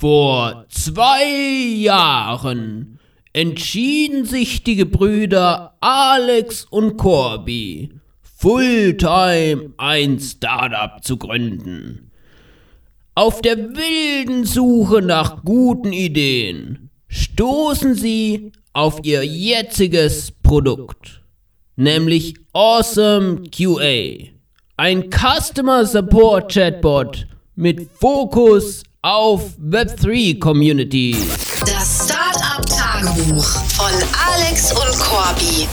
Vor zwei Jahren entschieden sich die Gebrüder Alex und Corby, Fulltime ein Startup zu gründen. Auf der wilden Suche nach guten Ideen stoßen sie auf ihr jetziges Produkt, nämlich Awesome QA, ein Customer Support Chatbot mit Fokus auf Web3 Community. Das Startup Tagebuch von Alex und Corby.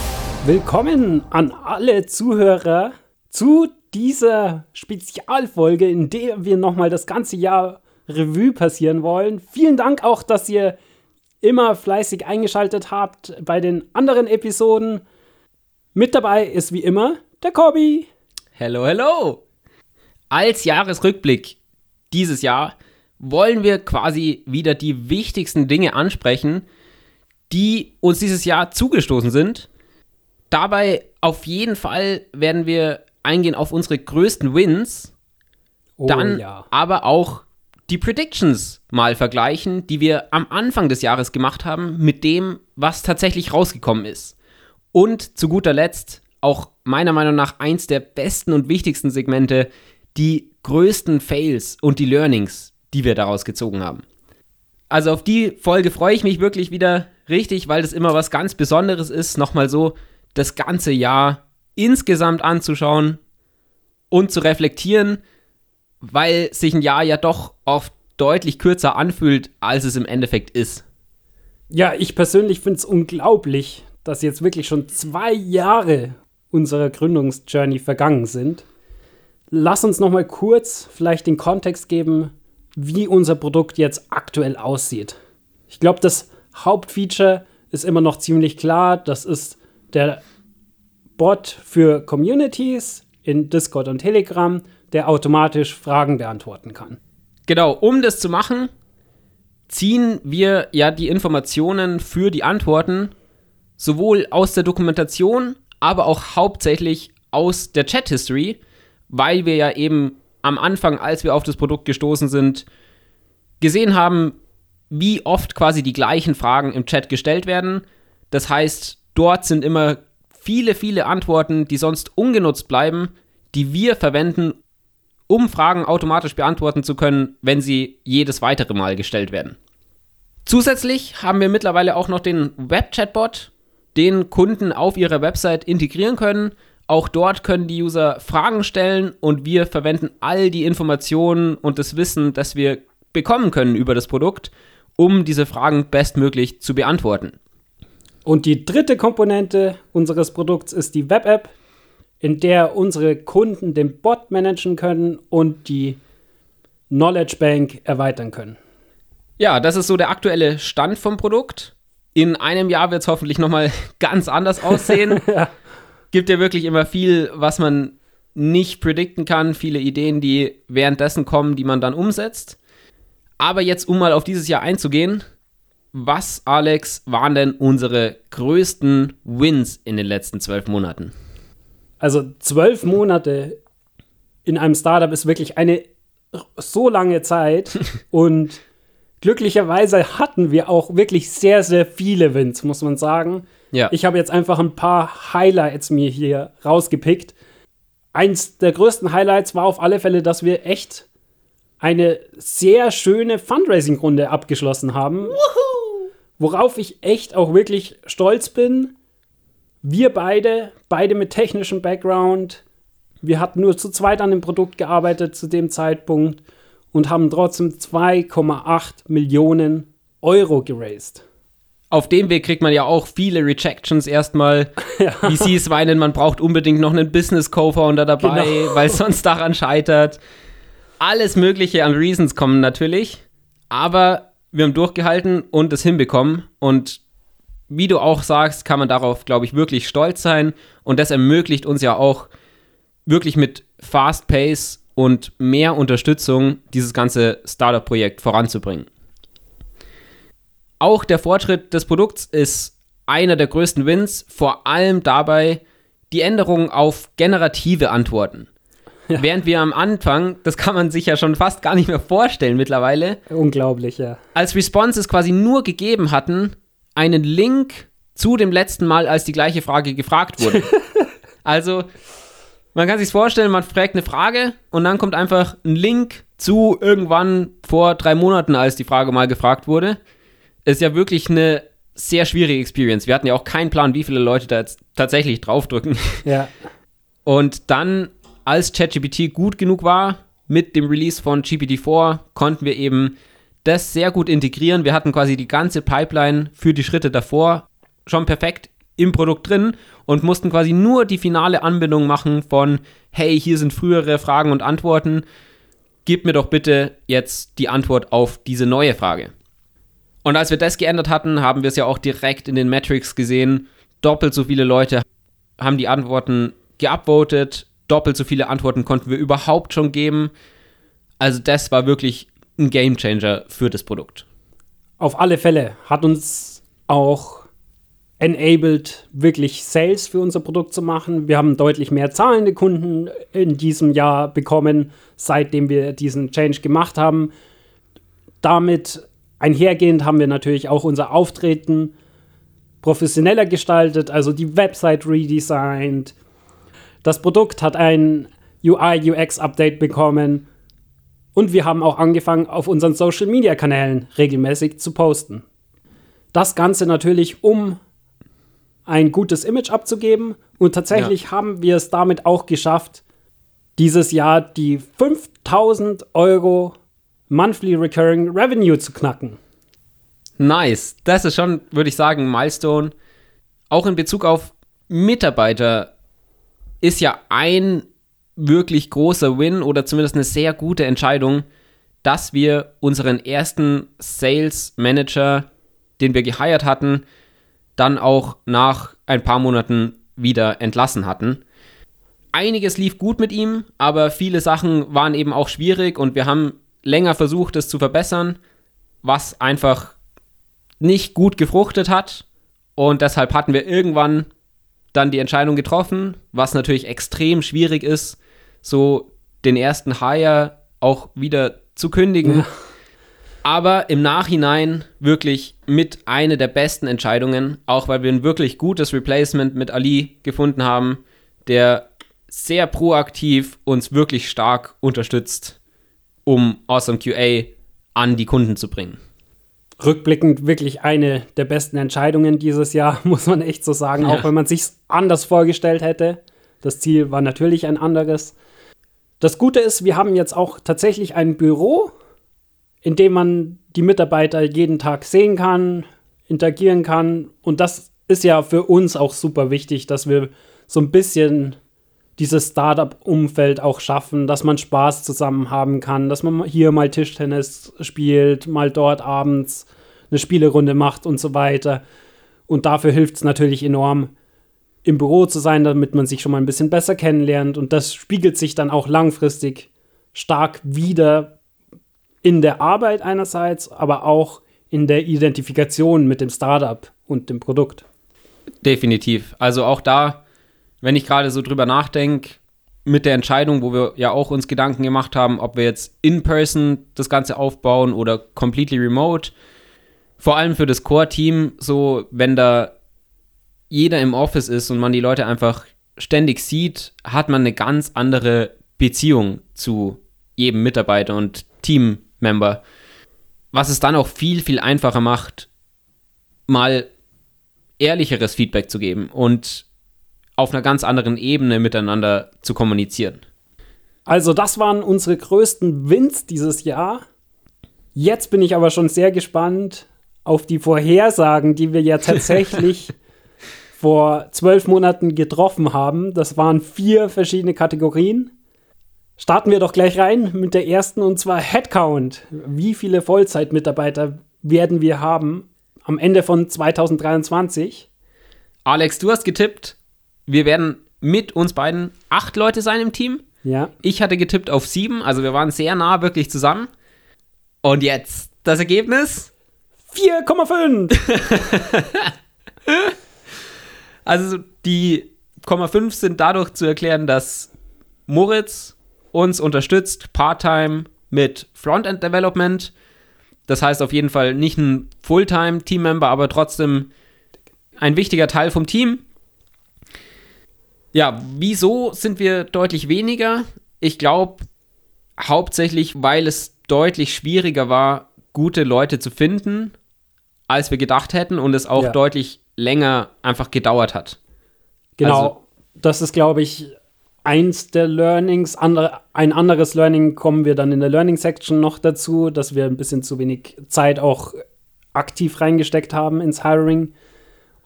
Willkommen an alle Zuhörer zu dieser Spezialfolge, in der wir nochmal das ganze Jahr Revue passieren wollen. Vielen Dank auch, dass ihr immer fleißig eingeschaltet habt bei den anderen Episoden. Mit dabei ist wie immer der Corby. Hello, hello! Als Jahresrückblick dieses Jahr wollen wir quasi wieder die wichtigsten Dinge ansprechen, die uns dieses Jahr zugestoßen sind. Dabei auf jeden Fall werden wir eingehen auf unsere größten Wins, Oh, dann ja. aber auch die Predictions mal vergleichen, die wir am Anfang des Jahres gemacht haben, mit dem, was tatsächlich rausgekommen ist. Und zu guter Letzt auch meiner Meinung nach eins der besten und wichtigsten Segmente, die größten Fails und die Learnings, die wir daraus gezogen haben. Also auf die Folge freue ich mich wirklich wieder richtig, weil das immer was ganz Besonderes ist, nochmal so das ganze Jahr insgesamt anzuschauen und zu reflektieren, weil sich ein Jahr ja doch oft deutlich kürzer anfühlt, als es im Endeffekt ist. Ja, ich persönlich finde es unglaublich, dass jetzt wirklich schon zwei Jahre unserer Gründungsjourney vergangen sind. Lass uns noch mal kurz vielleicht den Kontext geben, wie unser Produkt jetzt aktuell aussieht. Ich glaube, das Hauptfeature ist immer noch ziemlich klar. Das ist der Bot für Communities in Discord und Telegram, der automatisch Fragen beantworten kann. Genau, um das zu machen, ziehen wir ja die Informationen für die Antworten sowohl aus der Dokumentation, aber auch hauptsächlich aus der Chat-History, weil wir ja eben am Anfang, als wir auf das Produkt gestoßen sind, gesehen haben, wie oft quasi die gleichen Fragen im Chat gestellt werden. Das heißt, dort sind immer viele, viele Antworten, die sonst ungenutzt bleiben, die wir verwenden, um Fragen automatisch beantworten zu können, wenn sie jedes weitere Mal gestellt werden. Zusätzlich haben wir mittlerweile auch noch den Web-Chatbot, den Kunden auf ihrer Website integrieren können. Auch dort können die User Fragen stellen und wir verwenden all die Informationen und das Wissen, das wir bekommen können über das Produkt, um diese Fragen bestmöglich zu beantworten. Und die dritte Komponente unseres Produkts ist die Web-App, in der unsere Kunden den Bot managen können und die Knowledge Bank erweitern können. Ja, das ist so der aktuelle Stand vom Produkt. In einem Jahr wird es hoffentlich nochmal ganz anders aussehen. Ja. Gibt ja wirklich immer viel, was man nicht predikten kann, viele Ideen, die währenddessen kommen, die man dann umsetzt. Aber jetzt, um mal auf dieses Jahr einzugehen, was, Alex, waren denn unsere größten Wins in den letzten zwölf Monaten? Also zwölf Monate in einem Startup ist wirklich eine so lange Zeit und glücklicherweise hatten wir auch wirklich sehr, sehr viele Wins, muss man sagen. Ja. Ich habe jetzt einfach ein paar Highlights mir hier rausgepickt. Eins der größten Highlights war auf alle Fälle, dass wir echt eine sehr schöne Fundraising-Runde abgeschlossen haben. Worauf ich echt auch wirklich stolz bin. Wir beide, beide mit technischem Background, wir hatten nur zu zweit an dem Produkt gearbeitet zu dem Zeitpunkt und haben trotzdem 2,8 Millionen Euro geraced. Auf dem Weg kriegt man ja auch viele Rejections erstmal. Wie sie es meinen, man braucht unbedingt noch einen Business Co-Founder dabei, Genau. weil es sonst daran scheitert. Alles Mögliche an Reasons kommen natürlich. Aber wir haben durchgehalten und es hinbekommen. Und wie du auch sagst, kann man darauf, glaube ich, wirklich stolz sein. Und das ermöglicht uns ja auch wirklich mit Fast Pace und mehr Unterstützung dieses ganze Startup-Projekt voranzubringen. Auch der Fortschritt des Produkts ist einer der größten Wins, vor allem dabei die Änderung auf generative Antworten. Während wir am Anfang, das kann man sich ja schon fast gar nicht mehr vorstellen mittlerweile, Unglaublich, ja. als Responses quasi nur gegeben hatten, einen Link zu dem letzten Mal, als die gleiche Frage gefragt wurde. also, man kann sich vorstellen, man fragt eine Frage und dann kommt einfach ein Link zu irgendwann vor drei Monaten, als die Frage mal gefragt wurde. Ist ja wirklich eine sehr schwierige Experience. Wir hatten ja auch keinen Plan, wie viele Leute da jetzt tatsächlich draufdrücken. Ja, Und dann, als ChatGPT gut genug war, mit dem Release von GPT-4, konnten wir eben das sehr gut integrieren. Wir hatten quasi die ganze Pipeline für die Schritte davor schon perfekt im Produkt drin und mussten quasi nur die finale Anbindung machen von, hey, hier sind frühere Fragen und Antworten. Gib mir doch bitte jetzt die Antwort auf diese neue Frage. Und als wir das geändert hatten, haben wir es ja auch direkt in den Metrics gesehen. Doppelt so viele Leute haben die Antworten geupvotet. Doppelt so viele Antworten konnten wir überhaupt schon geben. Also das war wirklich ein Gamechanger für das Produkt. auf alle Fälle hat uns auch enabled, wirklich Sales für unser Produkt zu machen. Wir haben deutlich mehr zahlende Kunden in diesem Jahr bekommen, seitdem wir diesen Change gemacht haben. Damit einhergehend haben wir natürlich auch unser Auftreten professioneller gestaltet, also die Website redesigned. Das Produkt hat ein UI-UX-Update bekommen und wir haben auch angefangen, auf unseren Social-Media-Kanälen regelmäßig zu posten. Das Ganze natürlich, um ein gutes Image abzugeben. Und tatsächlich haben wir es damit auch geschafft, dieses Jahr die 5000 Euro Monthly Recurring Revenue zu knacken. Nice. Das ist schon, würde ich sagen, ein Milestone. Auch in Bezug auf Mitarbeiter ist ja ein wirklich großer Win oder zumindest eine sehr gute Entscheidung, dass wir unseren ersten Sales Manager, den wir geheiert hatten, dann auch nach ein paar Monaten wieder entlassen hatten. Einiges lief gut mit ihm, aber viele Sachen waren eben auch schwierig und wir haben länger versucht, es zu verbessern, was einfach nicht gut gefruchtet hat. Und deshalb hatten wir irgendwann dann die Entscheidung getroffen, was natürlich extrem schwierig ist, so den ersten Hire auch wieder zu kündigen. Ja. Aber im Nachhinein wirklich mit einer der besten Entscheidungen, auch weil wir ein wirklich gutes Replacement mit Ali gefunden haben, der sehr proaktiv uns wirklich stark unterstützt, um Awesome QA an die Kunden zu bringen. Rückblickend wirklich eine der besten Entscheidungen dieses Jahr, muss man echt so sagen, Ja. auch wenn man sich anders vorgestellt hätte. Das Ziel war natürlich ein anderes. Das Gute ist, wir haben jetzt auch tatsächlich ein Büro, in dem man die Mitarbeiter jeden Tag sehen kann, interagieren kann. Und das ist ja für uns auch super wichtig, dass wir so ein bisschen dieses Startup-Umfeld auch schaffen, dass man Spaß zusammen haben kann, dass man hier mal Tischtennis spielt, mal dort abends eine Spielerunde macht und so weiter. Und dafür hilft es natürlich enorm, im Büro zu sein, damit man sich schon mal ein bisschen besser kennenlernt. Und das spiegelt sich dann auch langfristig stark wieder in der Arbeit einerseits, aber auch in der Identifikation mit dem Startup und dem Produkt. Definitiv. Also auch da, wenn ich gerade so drüber nachdenke, mit der Entscheidung, wo wir ja auch uns Gedanken gemacht haben, ob wir jetzt in person das Ganze aufbauen oder completely remote. Vor allem für das Core-Team, so wenn da jeder im Office ist und man die Leute einfach ständig sieht, hat man eine ganz andere Beziehung zu jedem Mitarbeiter und Teammember. Was es dann auch viel, viel einfacher macht, mal ehrlicheres Feedback zu geben und auf einer ganz anderen Ebene miteinander zu kommunizieren. Also, das waren unsere größten Wins dieses Jahr. Jetzt bin ich aber schon sehr gespannt auf die Vorhersagen, die wir ja tatsächlich vor zwölf Monaten getroffen haben. Das waren vier verschiedene Kategorien. Starten wir doch gleich rein mit der ersten und zwar Headcount. Wie viele Vollzeitmitarbeiter werden wir haben am Ende von 2023? Alex, du hast getippt, wir werden mit uns beiden acht Leute sein im Team. Ja, Ich hatte getippt auf sieben, also wir waren sehr nah wirklich zusammen. Und jetzt das Ergebnis? 4,5. Also die 0,5 sind dadurch zu erklären, dass Moritz uns unterstützt, Part-Time mit Frontend Development. Das heißt auf jeden Fall nicht ein Fulltime-Teammember, aber trotzdem ein wichtiger Teil vom Team. Ja, wieso sind wir deutlich weniger? Ich glaube, hauptsächlich, weil es deutlich schwieriger war, gute Leute zu finden, als wir gedacht hätten und es auch Ja. deutlich länger einfach gedauert hat. Genau. Also- das ist, glaube ich, eins der Learnings. Andere, ein anderes Learning kommen wir dann in der Learning Section noch dazu, dass wir ein bisschen zu wenig Zeit auch aktiv reingesteckt haben ins Hiring.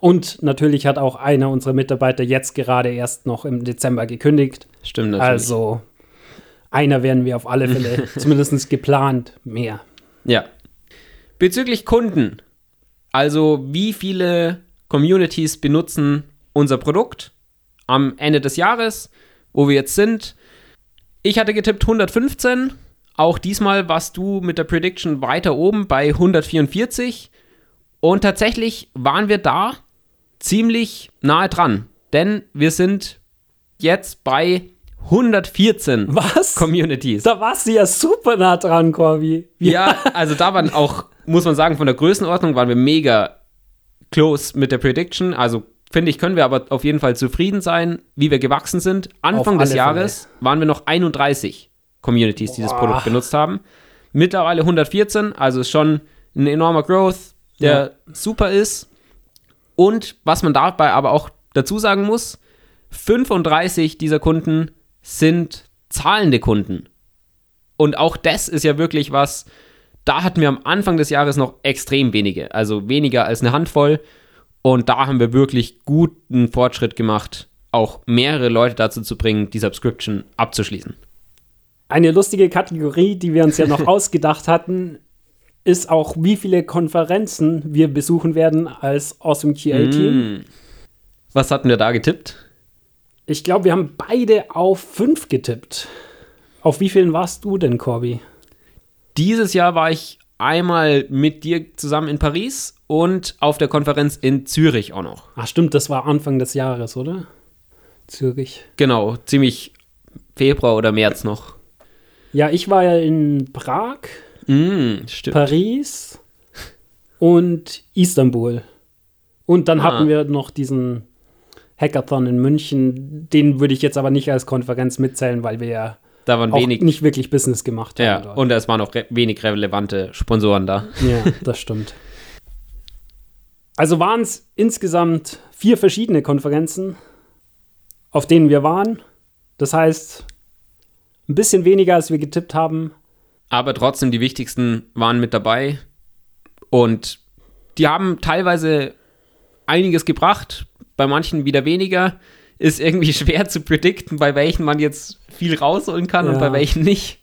Und natürlich hat auch einer unserer Mitarbeiter jetzt gerade erst noch im Dezember gekündigt. Stimmt natürlich. Also einer werden wir auf alle Fälle zumindest geplant mehr. Ja. Bezüglich Kunden, also wie viele Communities benutzen unser Produkt am Ende des Jahres, wo wir jetzt sind. Ich hatte getippt 115. Auch diesmal warst du mit der Prediction weiter oben bei 144. Und tatsächlich waren wir da ziemlich nahe dran. Denn wir sind jetzt bei 114 Was? Communities. Da warst du ja super nah dran, Corby. Wir- Ja, also da waren auch, muss man sagen, von der Größenordnung waren wir mega close mit der Prediction. Also finde ich, können wir aber auf jeden Fall zufrieden sein, wie wir gewachsen sind. Anfang des Jahres waren wir noch 31 Communities, die das. Produkt benutzt haben. Mittlerweile 114, also ist schon ein enormer Growth, der super ist. Und was man dabei aber auch dazu sagen muss, 35 dieser Kunden sind zahlende Kunden. Und auch das ist ja wirklich was, da hatten wir am Anfang des Jahres noch extrem wenige, also weniger als eine Handvoll. Und da haben wir wirklich guten Fortschritt gemacht, auch mehrere Leute dazu zu bringen, die Subscription abzuschließen. Eine lustige Kategorie, die wir uns ja noch ausgedacht hatten, ist auch, wie viele Konferenzen wir besuchen werden als Awesome QA-Team. Mm. Was hatten wir da getippt? Ich glaube, wir haben beide auf fünf getippt. Auf wie vielen warst du denn, Corby? Dieses Jahr war ich einmal mit dir zusammen in Paris und auf der Konferenz in Zürich auch noch. Ach stimmt, das war Anfang des Jahres, oder? Zürich. Genau, ziemlich Februar oder März noch. Ja, ich war ja in Prag, Mm. Paris und Istanbul. Und dann Ah. hatten wir noch diesen Hackathon in München. Den würde ich jetzt aber nicht als Konferenz mitzählen, weil wir ja Da waren auch wenig. nicht wirklich Business gemacht haben. Ja, dort. und es waren auch re wenig relevante Sponsoren da. Ja, das stimmt. Also waren es insgesamt vier verschiedene Konferenzen, auf denen wir waren. Das heißt, ein bisschen weniger, als wir getippt haben. Aber trotzdem, die wichtigsten waren mit dabei. Und die haben teilweise einiges gebracht, bei manchen wieder weniger. Ist irgendwie schwer zu predikten, bei welchen man jetzt viel rausholen kann und Ja. bei welchen nicht.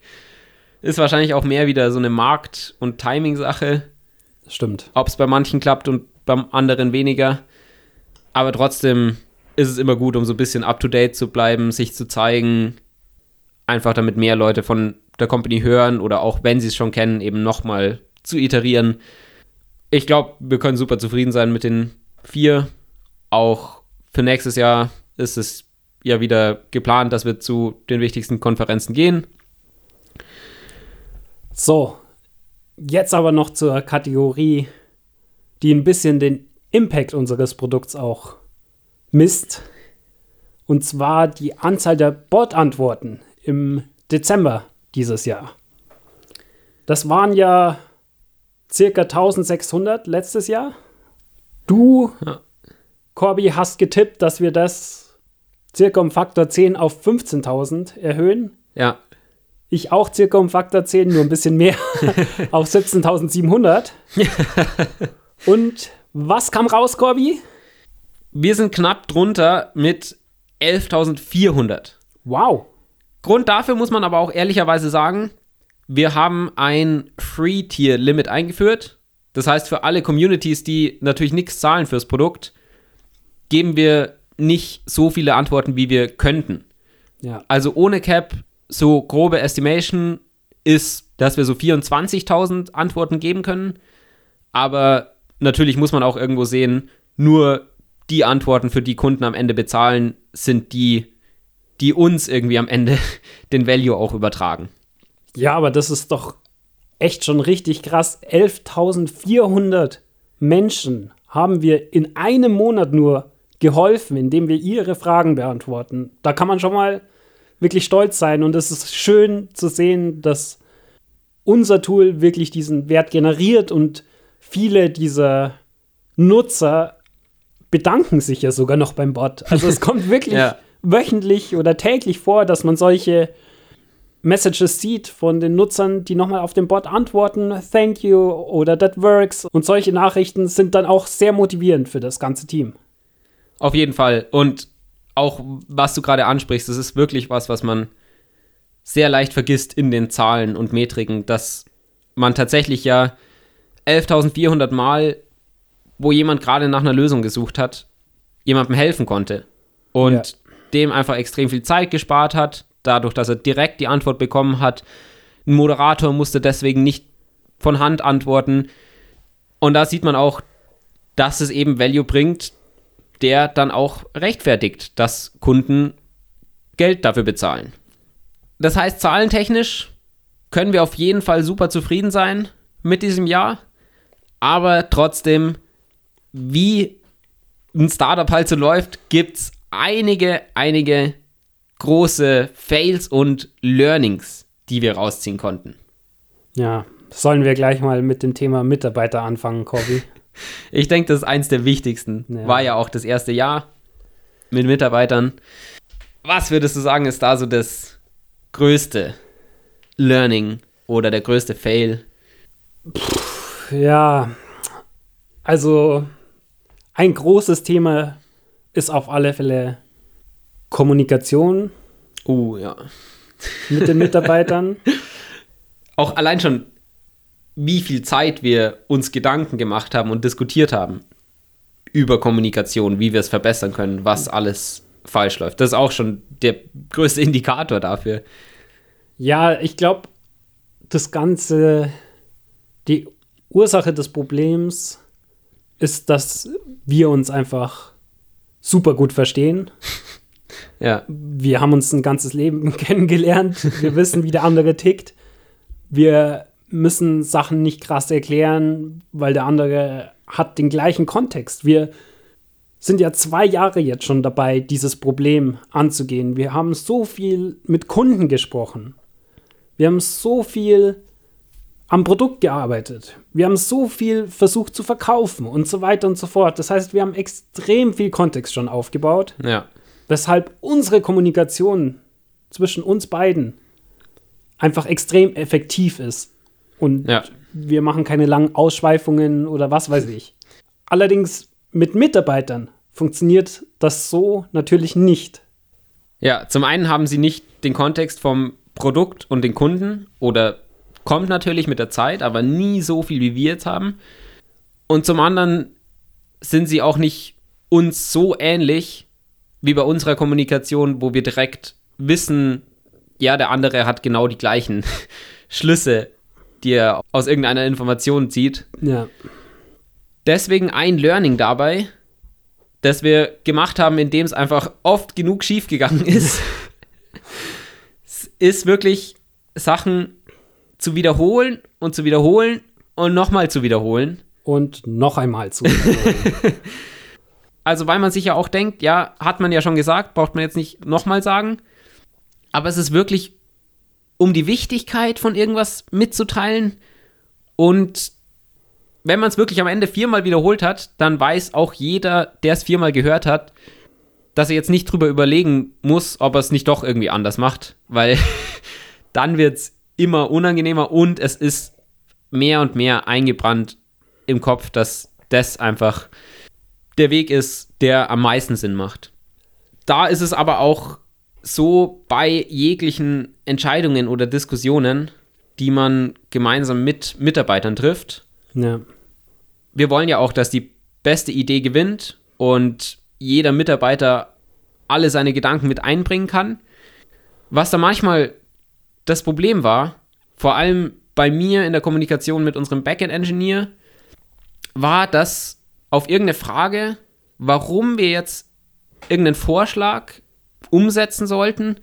Ist wahrscheinlich auch mehr wieder so eine Markt- und Timing-Sache, Stimmt. ob es bei manchen klappt und beim anderen weniger. Aber trotzdem ist es immer gut, um so ein bisschen up-to-date zu bleiben, sich zu zeigen, einfach damit mehr Leute von der Company hören oder auch wenn sie es schon kennen, eben nochmal zu iterieren. Ich glaube, wir können super zufrieden sein mit den vier. Auch für nächstes Jahr ist es ja wieder geplant, dass wir zu den wichtigsten Konferenzen gehen. So, jetzt aber noch zur Kategorie, die ein bisschen den Impact unseres Produkts auch misst. Und zwar die Anzahl der Bot-Antworten im Dezember dieses Jahr. Das waren ja circa 1600 letztes Jahr. Du, Ja. Corby, hast getippt, dass wir das circa um Faktor 10 auf 15.000 erhöhen. Ja, Ich auch circa um Faktor 10, nur ein bisschen mehr, auf 17.700. Und was kam raus, Corby? wir sind knapp drunter mit 11.400. Wow. Grund dafür muss man aber auch ehrlicherweise sagen, wir haben ein Free-Tier-Limit eingeführt. Das heißt, für alle Communities, die natürlich nichts zahlen fürs Produkt, geben wir nicht so viele Antworten, wie wir könnten. Ja, Also ohne Cap, so grobe Estimation ist, dass wir so 24.000 Antworten geben können. Aber natürlich muss man auch irgendwo sehen, nur die Antworten, für die Kunden am Ende bezahlen, sind die, die uns irgendwie am Ende den Value auch übertragen. Ja, aber das ist doch echt schon richtig krass. 11.400 Menschen haben wir in einem Monat nur geholfen, indem wir ihre Fragen beantworten. Da kann man schon mal wirklich stolz sein und es ist schön zu sehen, dass unser Tool wirklich diesen Wert generiert und viele dieser Nutzer bedanken sich ja sogar noch beim Bot. Also es kommt wirklich Ja. Wöchentlich oder täglich vor, dass man solche Messages sieht von den Nutzern, die nochmal auf den Bot antworten, thank you oder that works. Und solche Nachrichten sind dann auch sehr motivierend für das ganze Team. Auf jeden Fall. Und auch, was du gerade ansprichst, das ist wirklich was, was man sehr leicht vergisst in den Zahlen und Metriken, dass man tatsächlich ja 11.400 Mal, wo jemand gerade nach einer Lösung gesucht hat, jemandem helfen konnte. Und Ja. Dem einfach extrem viel Zeit gespart hat, dadurch, dass er direkt die Antwort bekommen hat. Ein Moderator musste deswegen nicht von Hand antworten. Und da sieht man auch, dass es eben Value bringt, der dann auch rechtfertigt, dass Kunden Geld dafür bezahlen. Das heißt, zahlentechnisch können wir auf jeden Fall super zufrieden sein mit diesem Jahr, aber trotzdem, wie ein Startup halt so läuft, gibt es einige, einige große Fails und Learnings, die wir rausziehen konnten. Ja, sollen wir gleich mal mit dem Thema Mitarbeiter anfangen, Corby? Ich denke, das ist eins der wichtigsten. Ja. War ja auch das erste Jahr mit Mitarbeitern. Was würdest du sagen, ist da so das größte Learning oder der größte Fail? Ja, also ein großes Thema ist auf alle Fälle Kommunikation Uh, ja. mit den Mitarbeitern. Auch allein schon, wie viel Zeit wir uns Gedanken gemacht haben und diskutiert haben über Kommunikation, wie wir es verbessern können, was alles falsch läuft. Das ist auch schon der größte Indikator dafür. Ja, ich glaube, das Ganze, die Ursache des Problems ist, dass wir uns einfach super gut verstehen. Ja, Wir haben uns ein ganzes Leben kennengelernt. Wir wissen, wie der andere tickt. Wir müssen Sachen nicht krass erklären, weil der andere hat den gleichen Kontext. Wir sind ja zwei Jahre jetzt schon dabei, dieses Problem anzugehen. Wir haben so viel mit Kunden gesprochen. Wir haben so viel am Produkt gearbeitet. Wir haben so viel versucht zu verkaufen und so weiter und so fort. Das heißt, wir haben extrem viel Kontext schon aufgebaut ja, weshalb unsere Kommunikation zwischen uns beiden einfach extrem effektiv ist. Und Ja. wir machen keine langen Ausschweifungen oder was weiß ich. Allerdings mit Mitarbeitern funktioniert das so natürlich nicht. Ja, zum einen haben sie nicht den Kontext vom Produkt und den Kunden oder kommt natürlich mit der Zeit, aber nie so viel, wie wir jetzt haben. Und zum anderen sind sie auch nicht uns so ähnlich wie bei unserer Kommunikation, wo wir direkt wissen, ja, der andere hat genau die gleichen Schlüsse, die er aus irgendeiner Information zieht. Ja. Deswegen ein Learning dabei, das wir gemacht haben, indem es einfach oft genug schiefgegangen ist, ist wirklich Sachen zu wiederholen und zu wiederholen und nochmal zu wiederholen. Und noch einmal zu. Also, weil man sich ja auch denkt, ja, hat man ja schon gesagt, braucht man jetzt nicht nochmal sagen. Aber es ist wirklich, um die Wichtigkeit von irgendwas mitzuteilen. Und wenn man es wirklich am Ende viermal wiederholt hat, dann weiß auch jeder, der es viermal gehört hat, dass er jetzt nicht drüber überlegen muss, ob er es nicht doch irgendwie anders macht. Weil dann wird es immer unangenehmer und es ist mehr und mehr eingebrannt im Kopf, dass das einfach der Weg ist, der am meisten Sinn macht. Da ist es aber auch so bei jeglichen Entscheidungen oder Diskussionen, die man gemeinsam mit Mitarbeitern trifft. ja. Wir wollen ja auch, dass die beste Idee gewinnt und jeder Mitarbeiter alle seine Gedanken mit einbringen kann. Was da manchmal das Problem war, vor allem bei mir in der Kommunikation mit unserem Backend-Engineer, war, dass auf irgendeine Frage, warum wir jetzt irgendeinen Vorschlag umsetzen sollten,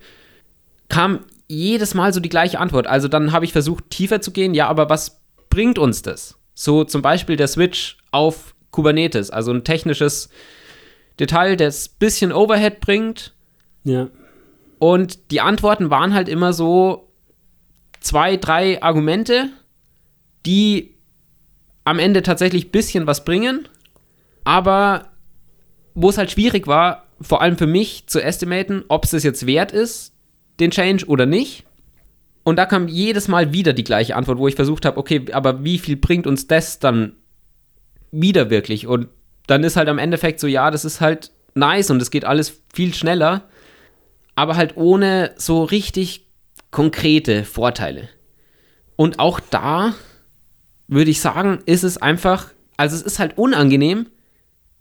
kam jedes Mal so die gleiche Antwort. Also dann habe ich versucht, tiefer zu gehen. Ja, aber was bringt uns das? So zum Beispiel der Switch auf Kubernetes, also ein technisches Detail, das ein bisschen Overhead bringt. Ja. Und die Antworten waren halt immer so zwei, drei Argumente, die am Ende tatsächlich ein bisschen was bringen, aber wo es halt schwierig war, vor allem für mich zu estimaten, ob es das jetzt wert ist, den Change oder nicht. Und da kam jedes Mal wieder die gleiche Antwort, wo ich versucht habe, okay, aber wie viel bringt uns das dann wieder wirklich? Und dann ist halt am Endeffekt so, ja, das ist halt nice und es geht alles viel schneller, aber halt ohne so richtig konkrete Vorteile. Und auch da würde ich sagen, ist es einfach, also es ist halt unangenehm,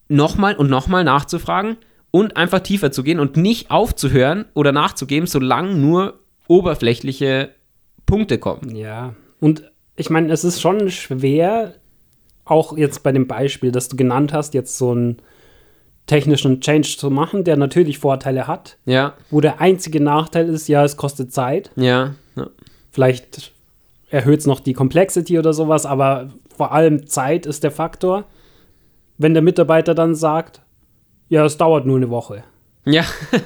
nochmal und nochmal nachzufragen und einfach tiefer zu gehen und nicht aufzuhören oder nachzugeben, solange nur oberflächliche Punkte kommen. Ja. Und ich meine, es ist schon schwer, auch jetzt bei dem Beispiel, das du genannt hast, jetzt so einen technischen Change zu machen, der natürlich Vorteile hat, Ja, wo der einzige Nachteil ist, ja, es kostet Zeit. ja, ja. Vielleicht erhöht es noch die Complexity oder sowas, aber vor allem Zeit ist der Faktor. Wenn der Mitarbeiter dann sagt, ja, es dauert nur eine Woche. Ja,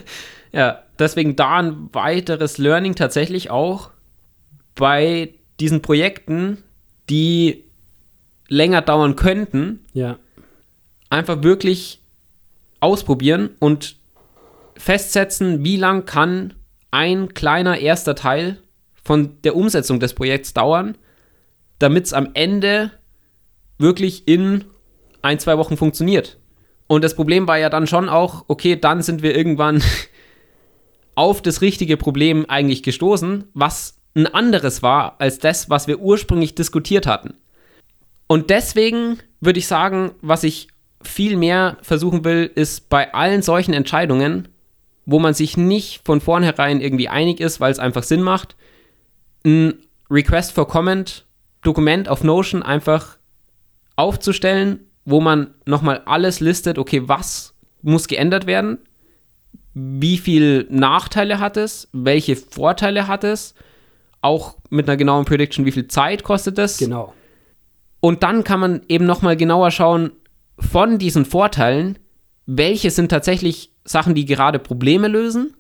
ja, deswegen da ein weiteres Learning tatsächlich auch bei diesen Projekten, die länger dauern könnten, Ja, einfach wirklich ausprobieren und festsetzen, wie lang kann ein kleiner erster Teil von der Umsetzung des Projekts dauern, damit es am Ende wirklich in ein, zwei Wochen funktioniert. Und das Problem war ja dann schon auch, okay, dann sind wir irgendwann auf das richtige Problem eigentlich gestoßen, was ein anderes war als das, was wir ursprünglich diskutiert hatten. Und deswegen würde ich sagen, was ich viel mehr versuchen will, ist bei allen solchen Entscheidungen, wo man sich nicht von vornherein irgendwie einig ist, weil es einfach Sinn macht, ein Request for Comment Dokument auf Notion einfach aufzustellen, wo man nochmal alles listet, okay, was muss geändert werden, wie viel Nachteile hat es, welche Vorteile hat es, auch mit einer genauen Prediction, wie viel Zeit kostet es. genau. Und dann kann man eben nochmal genauer schauen, von diesen Vorteilen, welche sind tatsächlich Sachen, die gerade Probleme lösen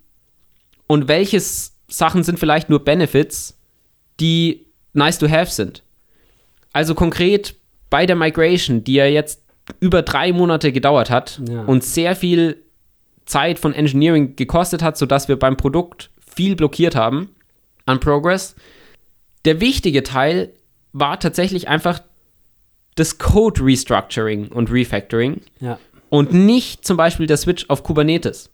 und welche Sachen sind vielleicht nur Benefits, die nice to have sind. Also konkret bei der Migration, die ja jetzt über drei Monate gedauert hat Ja. und sehr viel Zeit von Engineering gekostet hat, sodass wir beim Produkt viel blockiert haben an Progress. Der wichtige Teil war tatsächlich einfach das Code Restructuring und Refactoring Ja, und nicht zum Beispiel der Switch auf Kubernetes.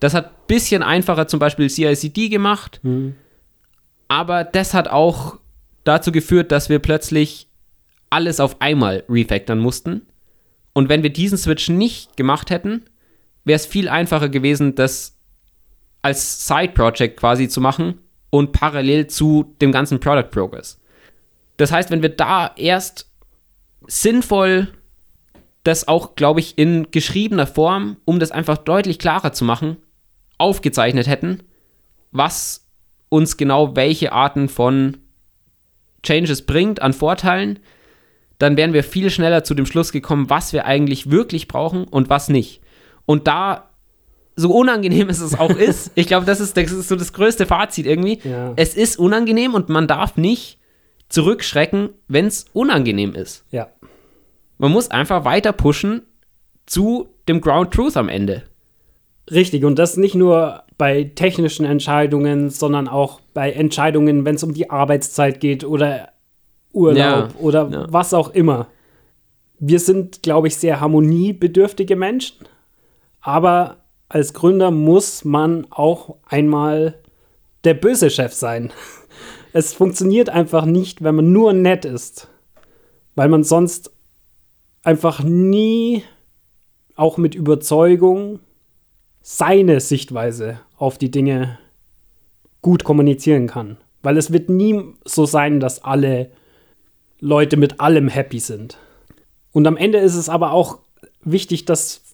Das hat ein bisschen einfacher zum Beispiel CI/CD gemacht, aber das hat auch dazu geführt, dass wir plötzlich alles auf einmal refactoren mussten. Und wenn wir diesen Switch nicht gemacht hätten, wäre es viel einfacher gewesen, das als Side-Project quasi zu machen und parallel zu dem ganzen Product Progress. Das heißt, wenn wir da erst sinnvoll das auch, glaube ich, in geschriebener Form, um das einfach deutlich klarer zu machen, aufgezeichnet hätten, was uns genau welche Arten von Changes bringt an Vorteilen, dann wären wir viel schneller zu dem Schluss gekommen, was wir eigentlich wirklich brauchen und was nicht. Und da, so unangenehm es es auch ist, ich glaube, das ist, das ist so das größte Fazit irgendwie. Ja. Es ist unangenehm und man darf nicht zurückschrecken, wenn es unangenehm ist. ja. Man muss einfach weiter pushen zu dem Ground Truth am Ende. Richtig, und das nicht nur bei technischen Entscheidungen, sondern auch bei Entscheidungen, wenn es um die Arbeitszeit geht oder Urlaub Ja, oder ja. was auch immer. Wir sind, glaube ich, sehr harmoniebedürftige Menschen, aber als Gründer muss man auch einmal der böse Chef sein. Es funktioniert einfach nicht, wenn man nur nett ist, weil man sonst einfach nie auch mit Überzeugung seine Sichtweise auf die Dinge gut kommunizieren kann. Weil es wird nie so sein, dass alle Leute mit allem happy sind. Und am Ende ist es aber auch wichtig, dass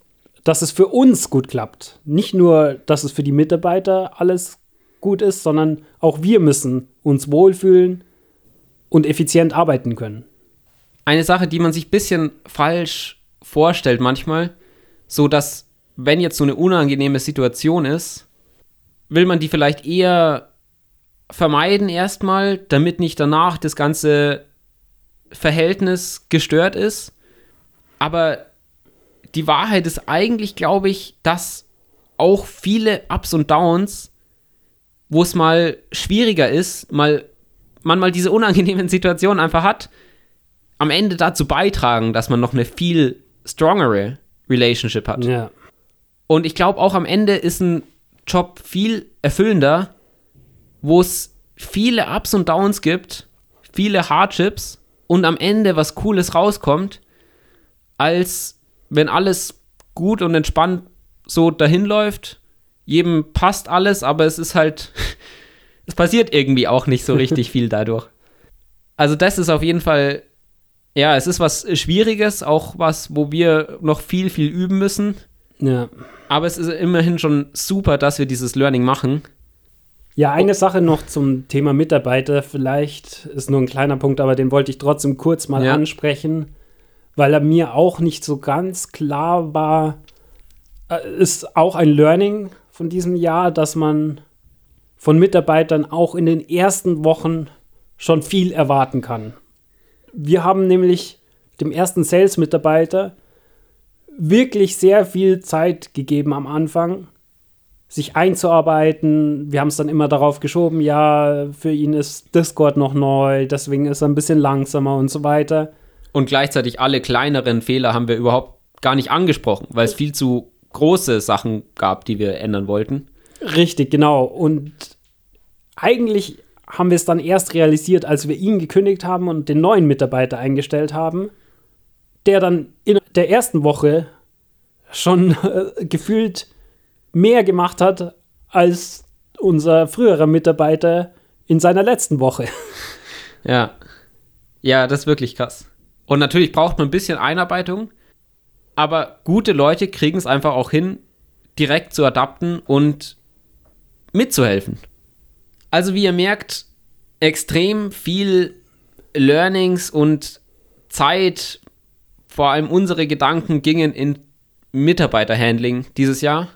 dass es für uns gut klappt. Nicht nur, dass es für die Mitarbeiter alles gut ist, sondern auch wir müssen uns wohlfühlen und effizient arbeiten können. Eine Sache, die man sich ein bisschen falsch vorstellt manchmal, so dass wenn jetzt so eine unangenehme Situation ist, will man die vielleicht eher vermeiden erstmal, damit nicht danach das ganze Verhältnis gestört ist. Aber die Wahrheit ist eigentlich, glaube ich, dass auch viele Ups und Downs, wo es mal schwieriger ist, mal man mal diese unangenehmen Situationen einfach hat, am Ende dazu beitragen, dass man noch eine viel strongere Relationship hat. Ja. Und ich glaube auch am Ende ist ein Job viel erfüllender, wo es viele Ups und Downs gibt, viele Hardships und am Ende was Cooles rauskommt, als wenn alles gut und entspannt so dahin läuft. Jedem passt alles, aber es ist halt, es passiert irgendwie auch nicht so richtig viel dadurch. Also das ist auf jeden Fall, ja, es ist was Schwieriges, auch was, wo wir noch viel, viel üben müssen. Ja. Aber es ist immerhin schon super, dass wir dieses Learning machen. Ja, eine Sache noch zum Thema Mitarbeiter. Vielleicht ist nur ein kleiner Punkt, aber den wollte ich trotzdem kurz mal Ja. ansprechen, weil er mir auch nicht so ganz klar war. Äh, Ist auch ein Learning von diesem Jahr, dass man von Mitarbeitern auch in den ersten Wochen schon viel erwarten kann. Wir haben nämlich dem ersten Sales-Mitarbeiter wirklich sehr viel Zeit gegeben am Anfang, sich einzuarbeiten. Wir haben es dann immer darauf geschoben, ja, für ihn ist Discord noch neu, deswegen ist er ein bisschen langsamer und so weiter. Und gleichzeitig alle kleineren Fehler haben wir überhaupt gar nicht angesprochen, weil es viel zu große Sachen gab, die wir ändern wollten. Richtig, genau. Und eigentlich haben wir es dann erst realisiert, als wir ihn gekündigt haben und den neuen Mitarbeiter eingestellt haben, der dann in der ersten Woche schon äh, gefühlt mehr gemacht hat als unser früherer Mitarbeiter in seiner letzten Woche. Ja. Ja, das ist wirklich krass. Und natürlich braucht man ein bisschen Einarbeitung, aber gute Leute kriegen es einfach auch hin, direkt zu adapten und mitzuhelfen. Also wie ihr merkt, extrem viel Learnings und Zeit, vor allem unsere Gedanken gingen in Mitarbeiterhandling dieses Jahr.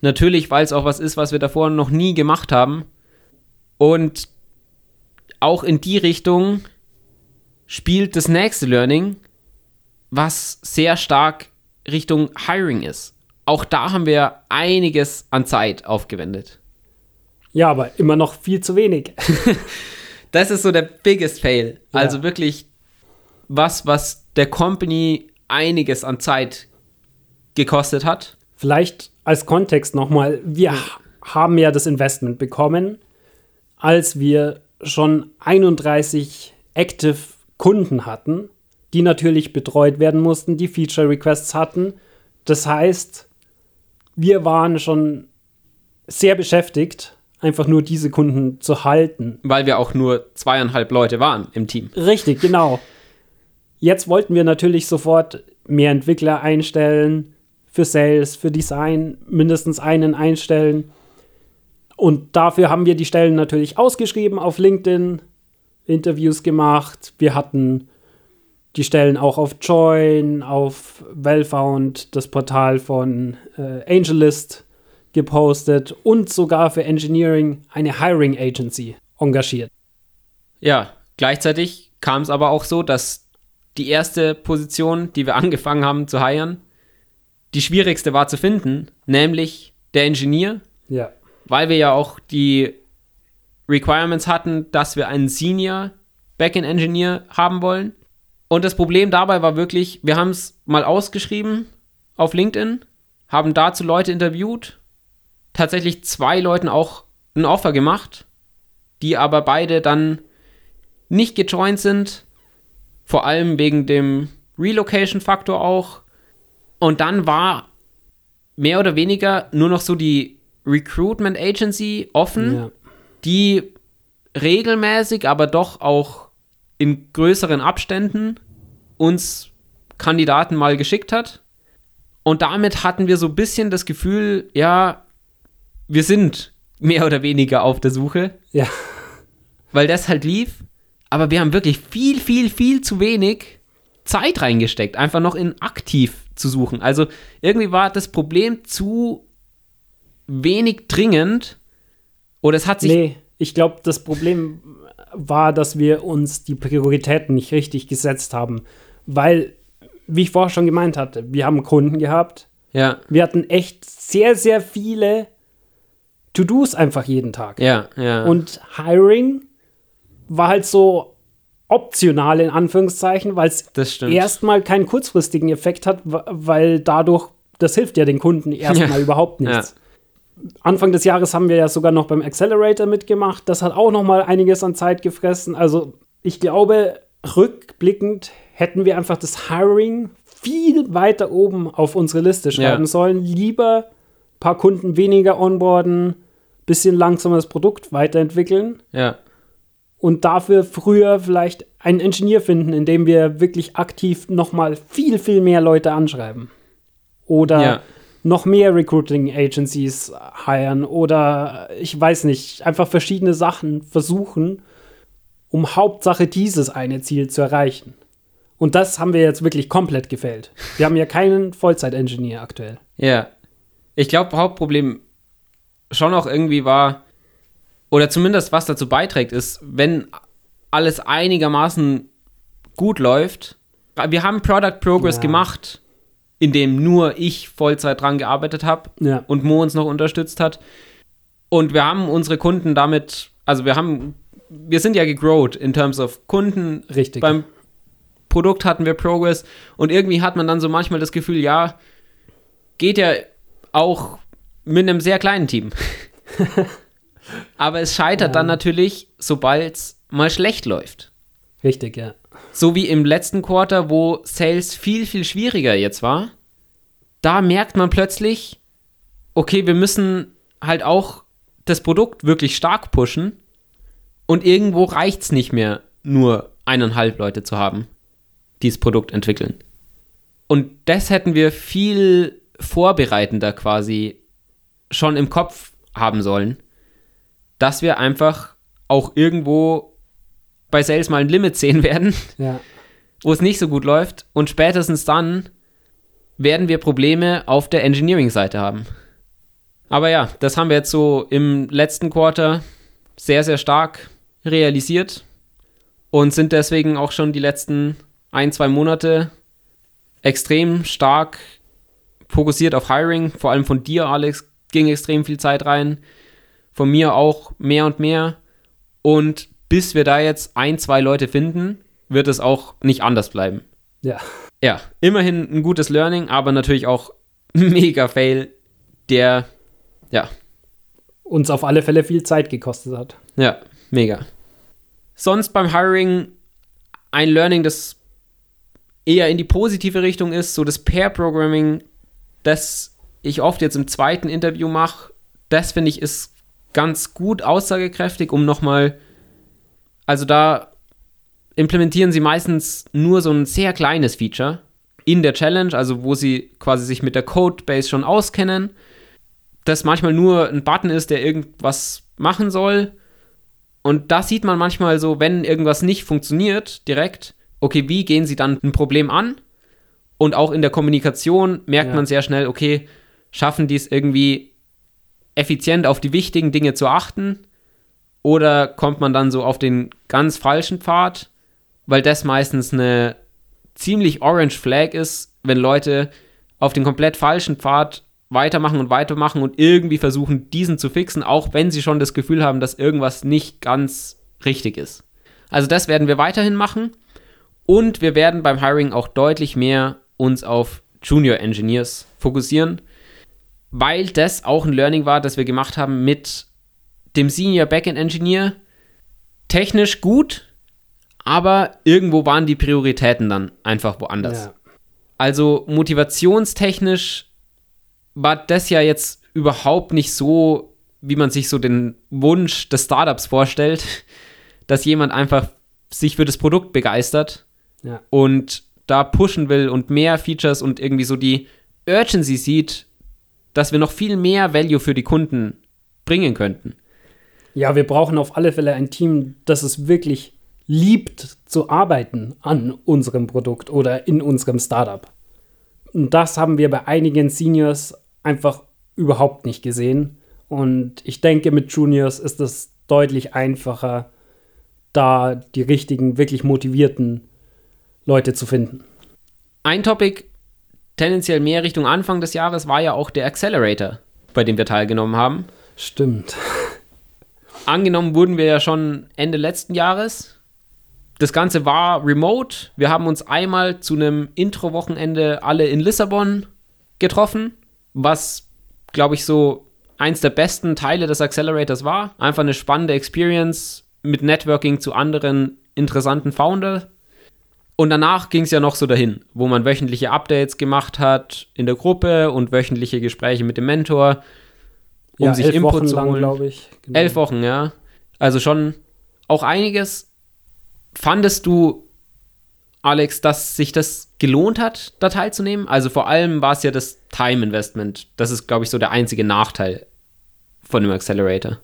Natürlich, weil es auch was ist, was wir davor noch nie gemacht haben. Und auch in die Richtung spielt das nächste Learning, was sehr stark Richtung Hiring ist. Auch da haben wir einiges an Zeit aufgewendet. Ja, aber immer noch viel zu wenig. Das ist so der biggest fail. Ja. Also wirklich was, was der Company einiges an Zeit gekostet hat. Vielleicht als Kontext nochmal, wir ha- haben ja das Investment bekommen, als wir schon 31 Active Kunden hatten, die natürlich betreut werden mussten, die Feature Requests hatten. Das heißt, wir waren schon sehr beschäftigt, einfach nur diese Kunden zu halten. Weil wir auch nur zweieinhalb Leute waren im Team. Richtig, genau. Jetzt wollten wir natürlich sofort mehr Entwickler einstellen, für Sales, für Design, mindestens einen einstellen. Und dafür haben wir die Stellen natürlich ausgeschrieben auf LinkedIn, Interviews gemacht. Wir hatten die Stellen auch auf Join, auf Wellfound, das Portal von äh, AngelList gepostet und sogar für Engineering eine Hiring Agency engagiert. Ja, gleichzeitig kam es aber auch so, dass die erste Position, die wir angefangen haben zu hiren, die schwierigste war zu finden, nämlich der Engineer, Ja. weil wir ja auch die Requirements hatten, dass wir einen Senior Backend Engineer haben wollen. Und das Problem dabei war wirklich, wir haben es mal ausgeschrieben auf LinkedIn, haben dazu Leute interviewt, tatsächlich zwei Leuten auch ein Offer gemacht, die aber beide dann nicht gejoint sind, vor allem wegen dem Relocation-Faktor auch. Und dann war mehr oder weniger nur noch so die Recruitment Agency offen, Ja. die regelmäßig, aber doch auch in größeren Abständen uns Kandidaten mal geschickt hat. Und damit hatten wir so ein bisschen das Gefühl, ja, wir sind mehr oder weniger auf der Suche, Ja, weil das halt lief. Aber wir haben wirklich viel, viel, viel zu wenig Zeit reingesteckt, einfach noch in aktiv zu suchen. Also irgendwie war das Problem zu wenig dringend oder es hat sich nee, ich glaube, das Problem war, dass wir uns die Prioritäten nicht richtig gesetzt haben. Weil, wie ich vorher schon gemeint hatte, wir haben Kunden gehabt. ja, Wir hatten echt sehr, sehr viele To-Dos einfach jeden Tag. ja, ja. Und Hiring war halt so optional in Anführungszeichen, weil es erstmal keinen kurzfristigen Effekt hat, weil dadurch, das hilft ja den Kunden erstmal Ja. überhaupt nichts. Anfang des Jahres haben wir ja sogar noch beim Accelerator mitgemacht. Das hat auch noch mal einiges an Zeit gefressen. Also ich glaube, rückblickend hätten wir einfach das Hiring viel weiter oben auf unsere Liste schreiben Ja. sollen. Lieber paar Kunden weniger onboarden, bisschen langsamer das Produkt weiterentwickeln ja, und dafür früher vielleicht einen Ingenieur finden, indem wir wirklich aktiv noch mal viel, viel mehr Leute anschreiben. Oder Ja. noch mehr Recruiting Agencies hiren oder ich weiß nicht, einfach verschiedene Sachen versuchen, um Hauptsache dieses eine Ziel zu erreichen. Und das haben wir jetzt wirklich komplett gefällt. Wir haben ja keinen Vollzeit-Engineer aktuell. ja. Ich glaube, Hauptproblem schon auch irgendwie war, oder zumindest was dazu beiträgt, ist, wenn alles einigermaßen gut läuft. Wir haben Product Progress Ja. gemacht, in dem nur ich Vollzeit dran gearbeitet habe Ja. und Mo uns noch unterstützt hat. Und wir haben unsere Kunden damit, also wir haben, wir sind ja gegrowt in terms of Kunden. Richtig. Beim Produkt hatten wir Progress und irgendwie hat man dann so manchmal das Gefühl, ja, geht ja auch mit einem sehr kleinen Team. Aber es scheitert dann natürlich, sobald es mal schlecht läuft. Richtig, ja. So wie im letzten Quarter, wo Sales viel, viel schwieriger jetzt war. Da merkt man plötzlich, okay, wir müssen halt auch das Produkt wirklich stark pushen. Und irgendwo reicht es nicht mehr, nur eineinhalb Leute zu haben, die das Produkt entwickeln. Und das hätten wir viel vorbereitender quasi schon im Kopf haben sollen, dass wir einfach auch irgendwo bei Sales mal ein Limit sehen werden, Ja. wo es nicht so gut läuft und spätestens dann werden wir Probleme auf der Engineering-Seite haben. Aber ja, das haben wir jetzt so im letzten Quarter sehr, sehr stark realisiert und sind deswegen auch schon die letzten ein, zwei Monate extrem stark fokussiert auf Hiring. Vor allem von dir, Alex, ging extrem viel Zeit rein. Von mir auch mehr und mehr. Und bis wir da jetzt ein, zwei Leute finden, wird es auch nicht anders bleiben. Ja. Ja, immerhin ein gutes Learning, aber natürlich auch ein mega Fail, der, ja, Uns auf alle Fälle viel Zeit gekostet hat. ja, mega. Sonst beim Hiring ein Learning, das eher in die positive Richtung ist, so das Pair-Programming, das ich oft jetzt im zweiten Interview mache, das finde ich ist ganz gut aussagekräftig, um nochmal, also da implementieren sie meistens nur so ein sehr kleines Feature in der Challenge, also wo sie quasi sich mit der Codebase schon auskennen, das manchmal nur ein Button ist, der irgendwas machen soll. Und da sieht man manchmal so, wenn irgendwas nicht funktioniert, direkt, okay, wie gehen sie dann ein Problem an? Und auch in der Kommunikation merkt Ja. man sehr schnell, okay, schaffen die es irgendwie effizient auf die wichtigen Dinge zu achten? Oder kommt man dann so auf den ganz falschen Pfad? Weil das meistens eine ziemlich orange Flag ist, wenn Leute auf den komplett falschen Pfad weitermachen und weitermachen und irgendwie versuchen, diesen zu fixen, auch wenn sie schon das Gefühl haben, dass irgendwas nicht ganz richtig ist. Also das werden wir weiterhin machen und wir werden beim Hiring auch deutlich mehr uns auf Junior Engineers fokussieren, weil das auch ein Learning war, das wir gemacht haben mit dem Senior Backend Engineer. Technisch gut, aber irgendwo waren die Prioritäten dann einfach woanders. Ja. Also motivationstechnisch war das ja jetzt überhaupt nicht so, wie man sich so den Wunsch des Startups vorstellt, dass jemand einfach sich für das Produkt begeistert Ja. und da pushen will und mehr Features und irgendwie so die Urgency sieht, dass wir noch viel mehr Value für die Kunden bringen könnten. Ja, wir brauchen auf alle Fälle ein Team, das es wirklich liebt zu arbeiten an unserem Produkt oder in unserem Startup. Und das haben wir bei einigen Seniors einfach überhaupt nicht gesehen. Und ich denke, mit Juniors ist es deutlich einfacher, da die richtigen, wirklich motivierten Leute zu finden. Ein Topic, tendenziell mehr Richtung Anfang des Jahres, war ja auch der Accelerator, bei dem wir teilgenommen haben. Stimmt. Angenommen wurden wir ja schon Ende letzten Jahres. Das Ganze war remote. Wir haben uns einmal zu einem Intro-Wochenende alle in Lissabon getroffen, was, glaube ich, so eins der besten Teile des Accelerators war. Einfach eine spannende Experience mit Networking zu anderen interessanten Founder. Und danach ging es ja noch so dahin, wo man wöchentliche Updates gemacht hat in der Gruppe und wöchentliche Gespräche mit dem Mentor, um ja, sich elf Input Wochen zu holen. glaube ich. Genau. Elf Wochen, ja. Also schon auch einiges. Fandest du, Alex, dass sich das gelohnt hat, da teilzunehmen? Also vor allem war es ja das Time Investment. Das ist, glaube ich, so der einzige Nachteil von dem Accelerator.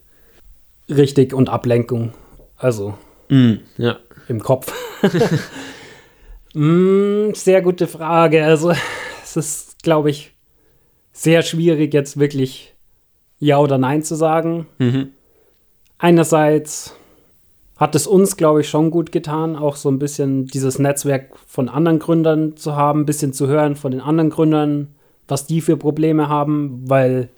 Richtig und Ablenkung. Also Ja. im Kopf. mm, sehr gute Frage. Also es ist, glaube ich, sehr schwierig jetzt wirklich Ja oder Nein zu sagen. Mhm. Einerseits hat es uns, glaube ich, schon gut getan, auch so ein bisschen dieses Netzwerk von anderen Gründern zu haben, ein bisschen zu hören von den anderen Gründern, was die für Probleme haben, weil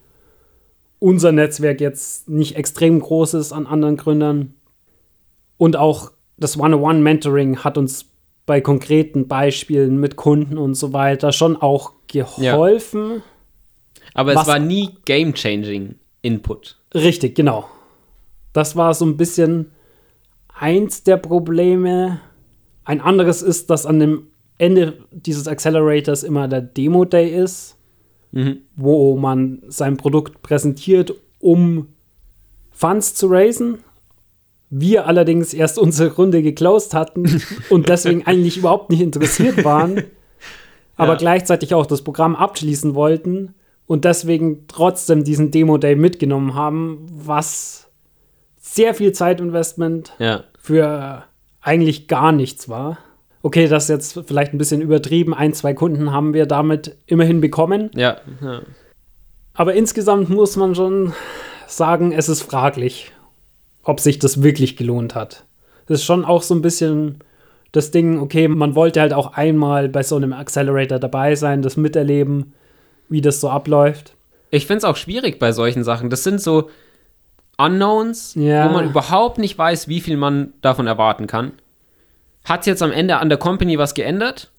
unser Netzwerk jetzt nicht extrem groß ist an anderen Gründern. Und auch das One-on-One-Mentoring hat uns bei konkreten Beispielen mit Kunden und so weiter schon auch geholfen. Aber Was- es war nie game-changing Input. Richtig, genau. Das war so ein bisschen eins der Probleme. Ein anderes ist, dass an dem Ende dieses Accelerators immer der Demo-Day ist, wo man sein Produkt präsentiert, um Funds zu raisen. Wir allerdings erst unsere Runde geclosed hatten und deswegen eigentlich überhaupt nicht interessiert waren, aber Ja. gleichzeitig auch das Programm abschließen wollten und deswegen trotzdem diesen Demo-Day mitgenommen haben, was sehr viel Zeitinvestment Ja. für eigentlich gar nichts war. Okay, das ist jetzt vielleicht ein bisschen übertrieben. Ein, zwei Kunden haben wir damit immerhin bekommen. Ja. ja. Aber insgesamt muss man schon sagen, es ist fraglich, ob sich das wirklich gelohnt hat. Das ist schon auch so ein bisschen das Ding, okay, man wollte halt auch einmal bei so einem Accelerator dabei sein, das miterleben, wie das so abläuft. Ich finde es auch schwierig bei solchen Sachen. Das sind so Unknowns, Ja. wo man überhaupt nicht weiß, wie viel man davon erwarten kann. Hat es jetzt am Ende an der Company was geändert?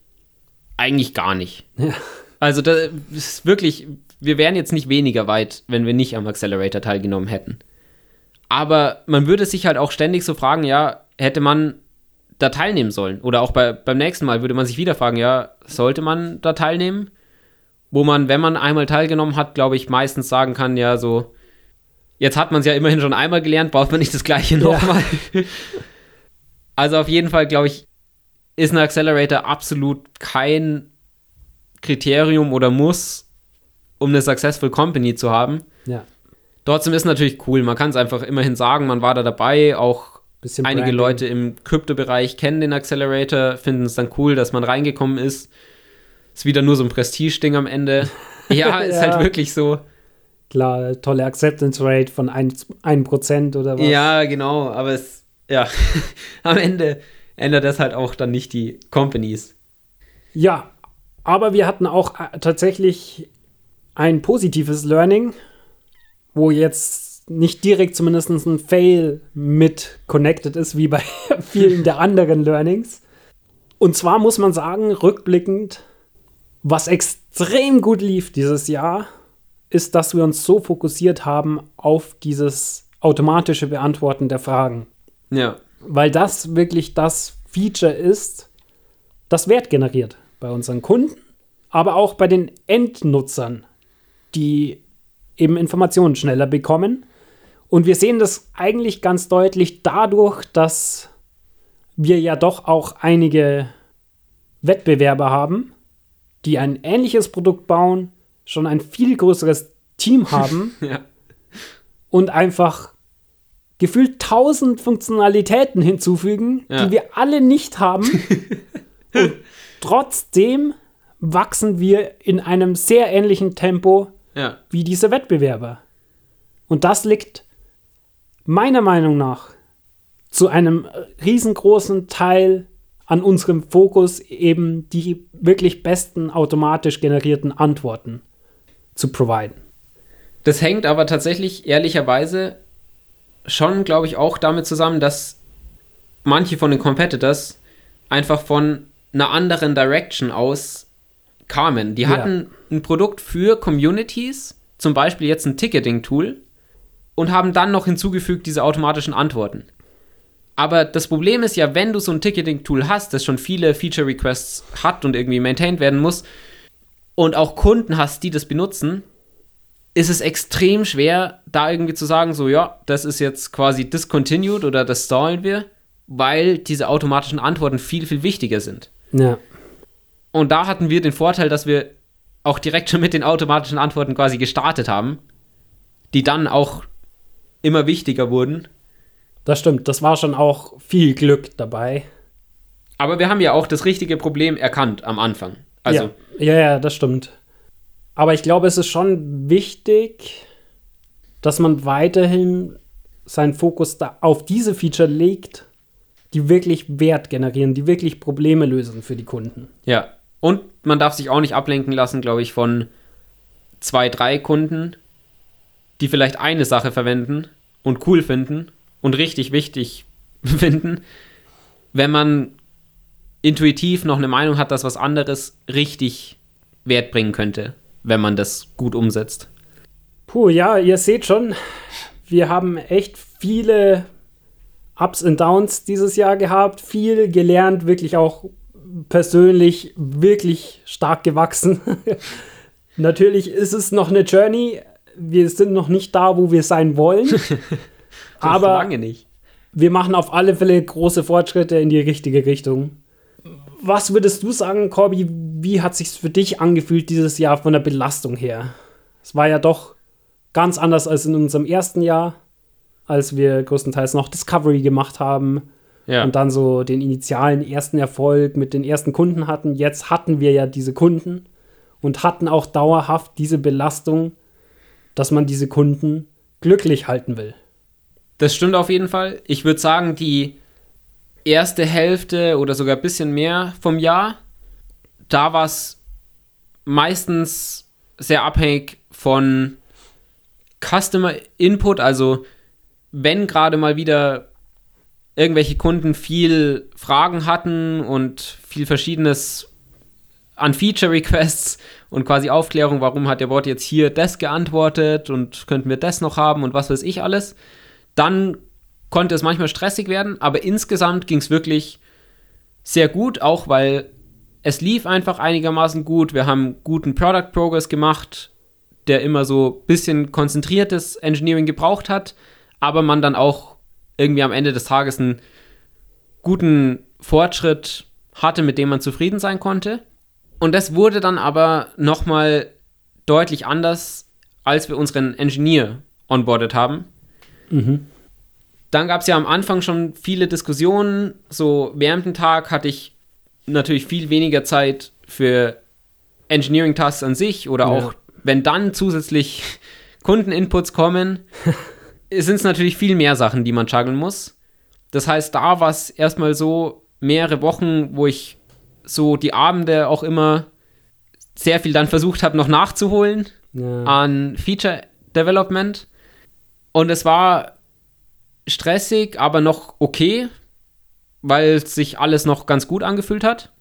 Eigentlich gar nicht. Ja. Also das ist wirklich, wir wären jetzt nicht weniger weit, wenn wir nicht am Accelerator teilgenommen hätten. Aber man würde sich halt auch ständig so fragen, ja, hätte man da teilnehmen sollen? Oder auch bei, beim nächsten Mal würde man sich wieder fragen, ja, sollte man da teilnehmen? Wo man, wenn man einmal teilgenommen hat, glaube ich, meistens sagen kann, ja, so, jetzt hat man es ja immerhin schon einmal gelernt, braucht man nicht das gleiche nochmal. also auf jeden Fall, glaube ich, ist ein Accelerator absolut kein Kriterium oder Muss, um eine successful Company zu haben. Ja. Trotzdem ist natürlich cool. Man kann es einfach immerhin sagen, man war da dabei. Auch Bisschen einige Branding. Leute im Krypto-Bereich kennen den Accelerator, finden es dann cool, dass man reingekommen ist. Ist wieder nur so ein Prestige-Ding am Ende. Ja, ist Ja. halt wirklich so. Klar, tolle Acceptance Rate von 1%, 1% oder was. Ja, genau, aber es, ja, am Ende ändert das halt auch dann nicht die Companies. Ja, aber wir hatten auch äh, tatsächlich ein positives Learning, wo jetzt nicht direkt zumindest ein Fail mit connected ist, wie bei vielen der anderen Learnings. Und zwar muss man sagen, rückblickend, was extrem gut lief dieses Jahr, ist, dass wir uns so fokussiert haben auf dieses automatische Beantworten der Fragen Ja, weil das wirklich das Feature ist, das Wert generiert bei unseren Kunden, aber auch bei den Endnutzern, die eben Informationen schneller bekommen. Und wir sehen das eigentlich ganz deutlich dadurch, dass wir ja doch auch einige Wettbewerber haben, die ein ähnliches Produkt bauen, schon ein viel größeres Team haben Ja. und einfach gefühlt tausend Funktionalitäten hinzufügen, Ja. die wir alle nicht haben. und trotzdem wachsen wir in einem sehr ähnlichen Tempo Ja. wie diese Wettbewerber. Und das liegt meiner Meinung nach zu einem riesengroßen Teil an unserem Fokus, eben die wirklich besten automatisch generierten Antworten zu providen. Das hängt aber tatsächlich ehrlicherweise schon, glaube ich, auch damit zusammen, dass manche von den Competitors einfach von einer anderen Direction aus kamen. Die Ja. Ein Produkt für Communities, zum Beispiel jetzt ein Ticketing-Tool, und haben dann noch hinzugefügt diese automatischen Antworten. Aber das Problem ist ja, wenn du so ein Ticketing-Tool hast, das schon viele Feature-Requests hat und irgendwie maintained werden muss, und auch Kunden hast, die das benutzen, ist es extrem schwer, da irgendwie zu sagen, so, ja, das ist jetzt quasi discontinued oder das stallen wir, weil diese automatischen Antworten viel, viel wichtiger sind. Ja. Und da hatten wir den Vorteil, dass wir auch direkt schon mit den automatischen Antworten quasi gestartet haben, die dann auch immer wichtiger wurden. Das stimmt, das war schon auch viel Glück dabei. Aber wir haben ja auch das richtige Problem erkannt am Anfang. Also, ja. ja, ja, das stimmt. Aber ich glaube, es ist schon wichtig, dass man weiterhin seinen Fokus da auf diese Feature legt, die wirklich Wert generieren, die wirklich Probleme lösen für die Kunden. ja. Und man darf sich auch nicht ablenken lassen, glaube ich, von zwei, drei Kunden, die vielleicht eine Sache verwenden und cool finden und richtig wichtig finden, wenn man intuitiv noch eine Meinung hat, dass was anderes richtig Wert bringen könnte, wenn man das gut umsetzt. Puh, ja, ihr seht schon, wir haben echt viele Ups und Downs dieses Jahr gehabt, viel gelernt, wirklich auch persönlich wirklich stark gewachsen. Natürlich ist es noch eine Journey. Wir sind noch nicht da, wo wir sein wollen. aber lange nicht. wir machen auf alle Fälle große Fortschritte in die richtige Richtung. Was würdest du sagen, Corby? Wie hat sich's für dich angefühlt dieses Jahr von der Belastung her? Es war ja doch ganz anders als in unserem ersten Jahr, als wir größtenteils noch Discovery gemacht haben Ja. und dann so den initialen ersten Erfolg mit den ersten Kunden hatten. Jetzt hatten wir ja diese Kunden und hatten auch dauerhaft diese Belastung, dass man diese Kunden glücklich halten will. Das stimmt auf jeden Fall. Ich würde sagen, die erste Hälfte oder sogar ein bisschen mehr vom Jahr, da war es meistens sehr abhängig von Customer Input, also wenn gerade mal wieder irgendwelche Kunden viel Fragen hatten und viel Verschiedenes an Feature Requests und quasi Aufklärung, warum hat der Bot jetzt hier das geantwortet und könnten wir das noch haben und was weiß ich alles, dann konnte es manchmal stressig werden, aber insgesamt ging es wirklich sehr gut, auch weil es lief einfach einigermaßen gut. Wir haben guten Product Progress gemacht, der immer so ein bisschen konzentriertes Engineering gebraucht hat, aber man dann auch irgendwie am Ende des Tages einen guten Fortschritt hatte, mit dem man zufrieden sein konnte. Und das wurde dann aber nochmal deutlich anders, als wir unseren Engineer onboardet haben. Dann gab es ja am Anfang schon viele Diskussionen. So während dem Tag hatte ich natürlich viel weniger Zeit für Engineering-Tasks an sich oder Ja. auch wenn dann zusätzlich Kundeninputs kommen, sind es natürlich viel mehr Sachen, die man juggeln muss. Das heißt, da war es erstmal so mehrere Wochen, wo ich so die Abende auch immer sehr viel dann versucht habe, noch nachzuholen Ja. an Feature Development. Und es war stressig, aber noch okay, weil sich alles noch ganz gut angefühlt hat.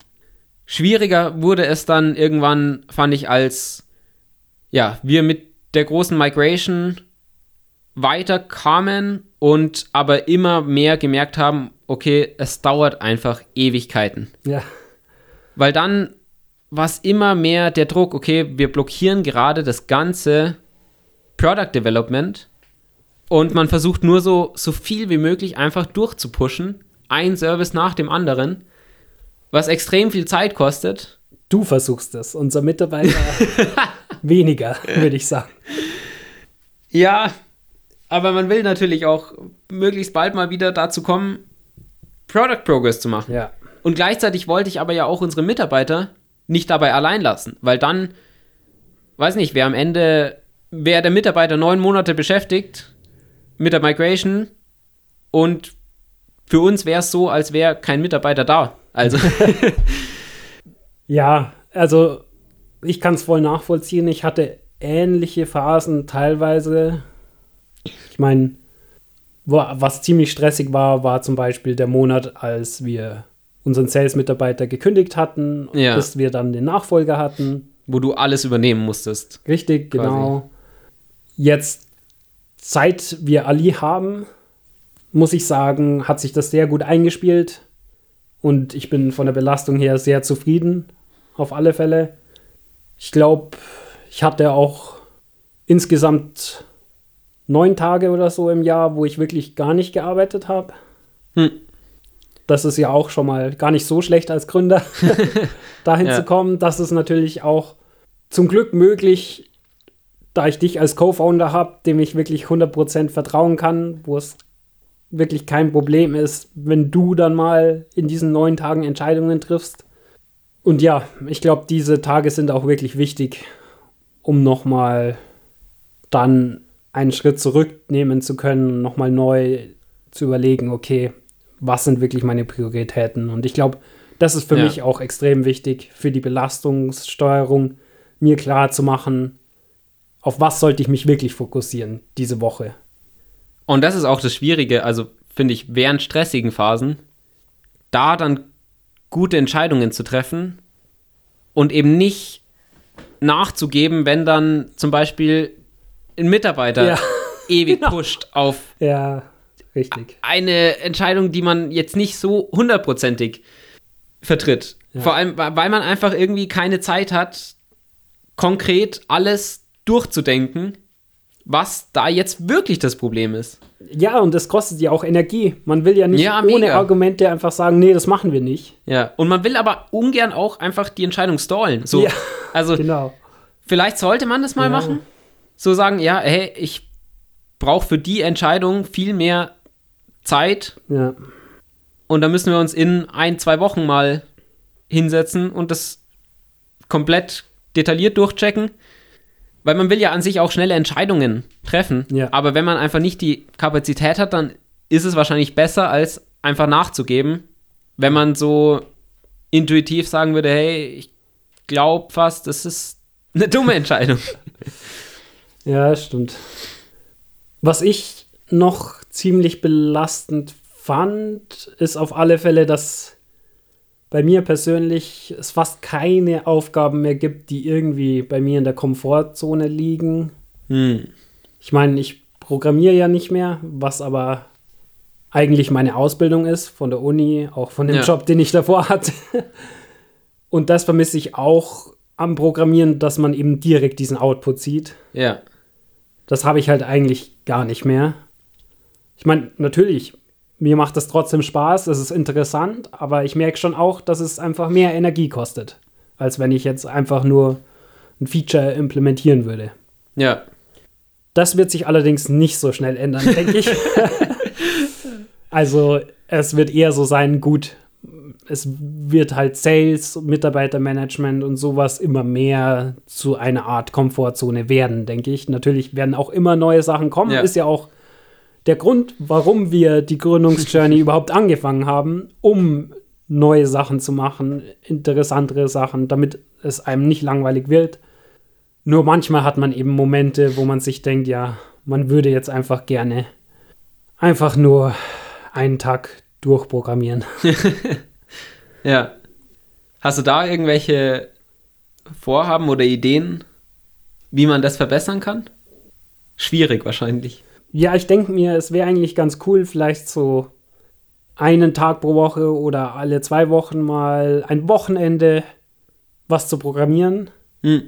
Schwieriger wurde es dann irgendwann, fand ich, als ja, wir mit der großen Migration weiterkamen und aber immer mehr gemerkt haben, okay, es dauert einfach Ewigkeiten. ja. Weil dann war es immer mehr der Druck, okay, wir blockieren gerade das ganze Product Development und man versucht nur so, so viel wie möglich einfach durchzupushen, ein Service nach dem anderen, was extrem viel Zeit kostet Du versuchst es. Unser Mitarbeiter weniger, würde ich sagen. Ja, aber man will natürlich auch möglichst bald mal wieder dazu kommen, Product Progress zu machen. Ja. Und gleichzeitig wollte ich aber ja auch unsere Mitarbeiter nicht dabei allein lassen, weil dann, weiß nicht, wer am Ende, wer der Mitarbeiter neun Monate beschäftigt mit der Migration und für uns wäre es so, als wäre kein Mitarbeiter da. Also, Ja, also ich kann es voll nachvollziehen. Ich hatte ähnliche Phasen teilweise. Ich meine, was ziemlich stressig war, war zum Beispiel der Monat, als wir unseren Sales-Mitarbeiter gekündigt hatten, Ja. bis wir dann den Nachfolger hatten. wo du alles übernehmen musstest. Richtig, Quasi. genau. Jetzt, seit wir Ali haben, muss ich sagen, hat sich das sehr gut eingespielt. Und ich bin von der Belastung her sehr zufrieden, auf alle Fälle. Ich glaube, ich hatte auch insgesamt neun Tage oder so im Jahr, wo ich wirklich gar nicht gearbeitet habe. Hm. Das ist ja auch schon mal gar nicht so schlecht als Gründer, dahin Ja. zu kommen. Das ist natürlich auch zum Glück möglich, da ich dich als Co-Founder habe, dem ich wirklich 100% vertrauen kann, wo es wirklich kein Problem ist, wenn du dann mal in diesen neun Tagen Entscheidungen triffst. Und ja, ich glaube, diese Tage sind auch wirklich wichtig, um nochmal dann einen Schritt zurücknehmen zu können, nochmal neu zu überlegen, okay, was sind wirklich meine Prioritäten? Und ich glaube, das ist für Ja. mich auch extrem wichtig für die Belastungssteuerung, mir klar zu machen, auf was sollte ich mich wirklich fokussieren diese Woche. Und das ist auch das Schwierige, also finde ich, während stressigen Phasen, da dann gute Entscheidungen zu treffen und eben nicht nachzugeben, wenn dann zum Beispiel ein Mitarbeiter Ja, ewig genau. pusht auf Ja, richtig. eine Entscheidung, die man jetzt nicht so hundertprozentig vertritt. Ja. Vor allem, weil man einfach irgendwie keine Zeit hat, konkret alles durchzudenken, was da jetzt wirklich das Problem ist. Ja, und das kostet ja auch Energie. Man will ja nicht Ja, ohne. Argumente einfach sagen, nee, das machen wir nicht. Ja, und man will aber ungern auch einfach die Entscheidung stallen. So, Ja, also Genau. vielleicht sollte man das mal Ja. machen. So sagen, ja, hey, ich brauche für die Entscheidung viel mehr Zeit Ja. und da müssen wir uns in ein, zwei Wochen mal hinsetzen und das komplett detailliert durchchecken. Weil man will ja an sich auch schnelle Entscheidungen treffen. Ja. Aber wenn man einfach nicht die Kapazität hat, dann ist es wahrscheinlich besser, als einfach nachzugeben. Wenn man so intuitiv sagen würde, hey, ich glaube fast, das ist eine dumme Entscheidung. Ja, stimmt. Was ich noch ziemlich belastend fand, ist auf alle Fälle, dass bei mir persönlich es fast keine Aufgaben mehr gibt, die irgendwie bei mir in der Komfortzone liegen. Hm. Ich meine, ich programmiere ja nicht mehr, was aber eigentlich meine Ausbildung ist von der Uni, auch von dem Ja. Job, den ich davor hatte. Und das vermisse ich auch am Programmieren, dass man eben direkt diesen Output sieht. Ja. Das habe ich halt eigentlich gar nicht mehr. Ich meine, natürlich, mir macht das trotzdem Spaß, es ist interessant, aber ich merke schon auch, dass es einfach mehr Energie kostet, als wenn ich jetzt einfach nur ein Feature implementieren würde. Ja. Das wird sich allerdings nicht so schnell ändern, denke ich. also es wird eher so sein, gut, es wird halt Sales, Mitarbeitermanagement und sowas immer mehr zu einer Art Komfortzone werden, denke ich. Natürlich werden auch immer neue Sachen kommen. Ja. Ist ja auch der Grund, warum wir die Gründungsjourney überhaupt angefangen haben, um neue Sachen zu machen, interessantere Sachen, damit es einem nicht langweilig wird. Nur manchmal hat man eben Momente, wo man sich denkt, ja, man würde jetzt einfach gerne einfach nur einen Tag durchprogrammieren. Ja. Hast du da irgendwelche Vorhaben oder Ideen, wie man das verbessern kann? Schwierig wahrscheinlich. Ja, ich denke mir, es wäre eigentlich ganz cool, vielleicht so einen Tag pro Woche oder alle zwei Wochen mal ein Wochenende was zu programmieren. Hm.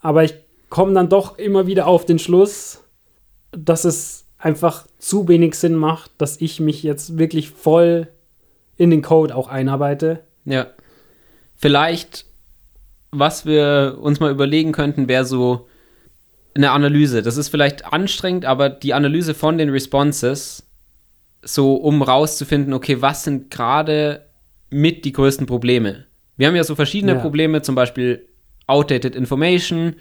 Aber ich komme dann doch immer wieder auf den Schluss, dass es einfach zu wenig Sinn macht, dass ich mich jetzt wirklich voll in den Code auch einarbeite. Ja. Vielleicht was wir uns mal überlegen könnten, wäre so eine Analyse. Das ist vielleicht anstrengend, aber die Analyse von den Responses, so um rauszufinden, okay, was sind gerade mit die größten Probleme? Wir haben ja so verschiedene Ja. Probleme, zum Beispiel outdated information,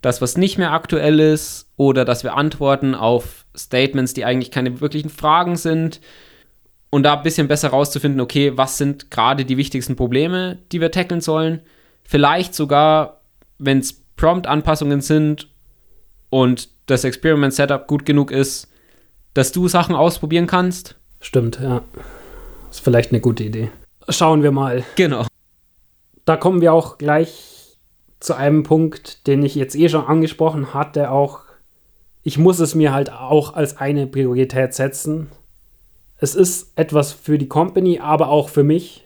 das, was nicht mehr aktuell ist, oder dass wir antworten auf Statements, die eigentlich keine wirklichen Fragen sind. Und da ein bisschen besser rauszufinden, okay, was sind gerade die wichtigsten Probleme, die wir tackeln sollen. Vielleicht sogar, wenn es Prompt-Anpassungen sind und das Experiment-Setup gut genug ist, dass du Sachen ausprobieren kannst. Stimmt, ja. Ist vielleicht eine gute Idee. Schauen wir mal. Genau. Da kommen wir auch gleich zu einem Punkt, den ich jetzt eh schon angesprochen hatte. Auch ich muss es mir halt auch als eine Priorität setzen. Es ist etwas für die Company, aber auch für mich,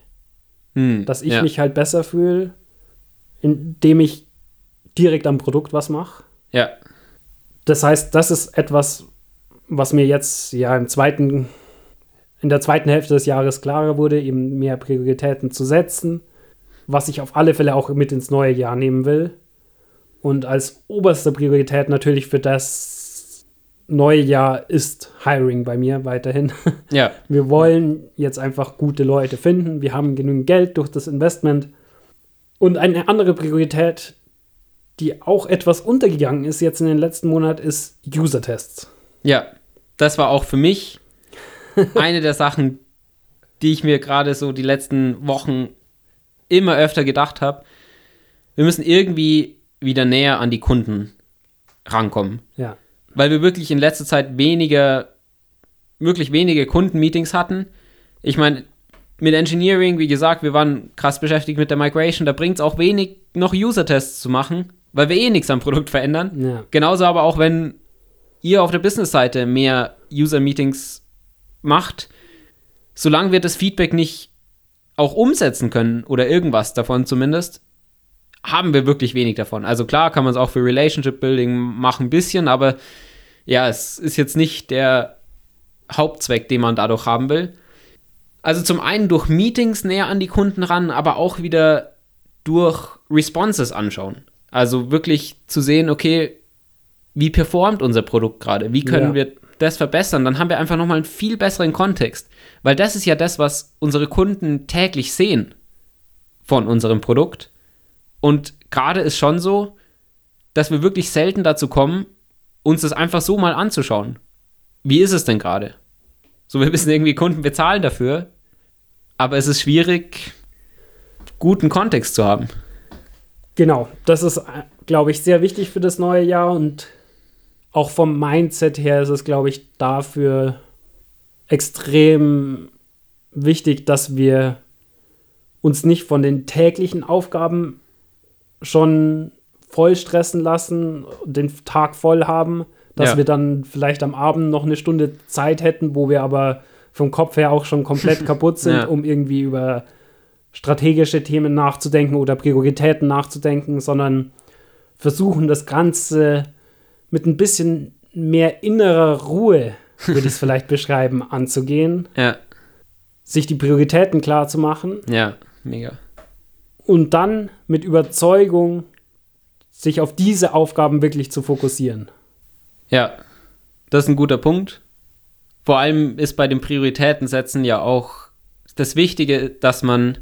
Hm, dass ich ja. mich halt besser fühle, indem ich direkt am Produkt was mache. Ja, Das heißt, das ist etwas, was mir jetzt ja im zweiten, in der zweiten Hälfte des Jahres klarer wurde, eben mehr Prioritäten zu setzen, was ich auf alle Fälle auch mit ins neue Jahr nehmen will. Und als oberste Priorität natürlich für das neue Jahr ist Hiring bei mir weiterhin. ja, Wir wollen jetzt einfach gute Leute finden. Wir haben genügend Geld durch das Investment. Und eine andere Priorität, die auch etwas untergegangen ist jetzt in den letzten Monaten, ist User-Tests. ja. Das war auch für mich eine der Sachen, die ich mir gerade so die letzten Wochen immer öfter gedacht habe. Wir müssen irgendwie wieder näher an die Kunden rankommen. Ja, weil wir wirklich in letzter Zeit weniger, wirklich wenige Kundenmeetings hatten. Ich meine, mit Engineering, wie gesagt, wir waren krass beschäftigt mit der Migration, da bringt es auch wenig, noch User-Tests zu machen, weil wir eh nichts am Produkt verändern. ja, Genauso aber auch, wenn ihr auf der Business-Seite mehr User-Meetings macht, solange wir das Feedback nicht auch umsetzen können oder irgendwas davon zumindest, haben wir wirklich wenig davon. Also klar kann man es auch für Relationship Building machen, ein bisschen, aber ja, es ist jetzt nicht der Hauptzweck, den man dadurch haben will. Also zum einen durch Meetings näher an die Kunden ran, aber auch wieder durch Responses anschauen. Also wirklich zu sehen, okay, wie performt unser Produkt gerade? Wie können Ja. wir das verbessern? Dann haben wir einfach nochmal einen viel besseren Kontext. Weil das ist ja das, was unsere Kunden täglich sehen von unserem Produkt. Und gerade ist schon so, dass wir wirklich selten dazu kommen, uns das einfach so mal anzuschauen. Wie ist es denn gerade? So, wir wissen irgendwie, Kunden bezahlen dafür, aber es ist schwierig, guten Kontext zu haben. genau. Das ist, glaube ich, sehr wichtig für das neue Jahr und auch vom Mindset her ist es, glaube ich, dafür extrem wichtig, dass wir uns nicht von den täglichen Aufgaben schon voll stressen lassen, den Tag voll haben, dass Ja. wir dann vielleicht am Abend noch eine Stunde Zeit hätten, wo wir aber vom Kopf her auch schon komplett kaputt sind, Ja. um irgendwie über strategische Themen nachzudenken oder Prioritäten nachzudenken, sondern versuchen das Ganze mit ein bisschen mehr innerer Ruhe, würde ich es vielleicht beschreiben, anzugehen, Ja, sich die Prioritäten klar zu machen ja, mega. und dann mit Überzeugung sich auf diese Aufgaben wirklich zu fokussieren. Ja, das ist ein guter Punkt. Vor allem ist bei den Prioritätensetzen ja auch das Wichtige, dass man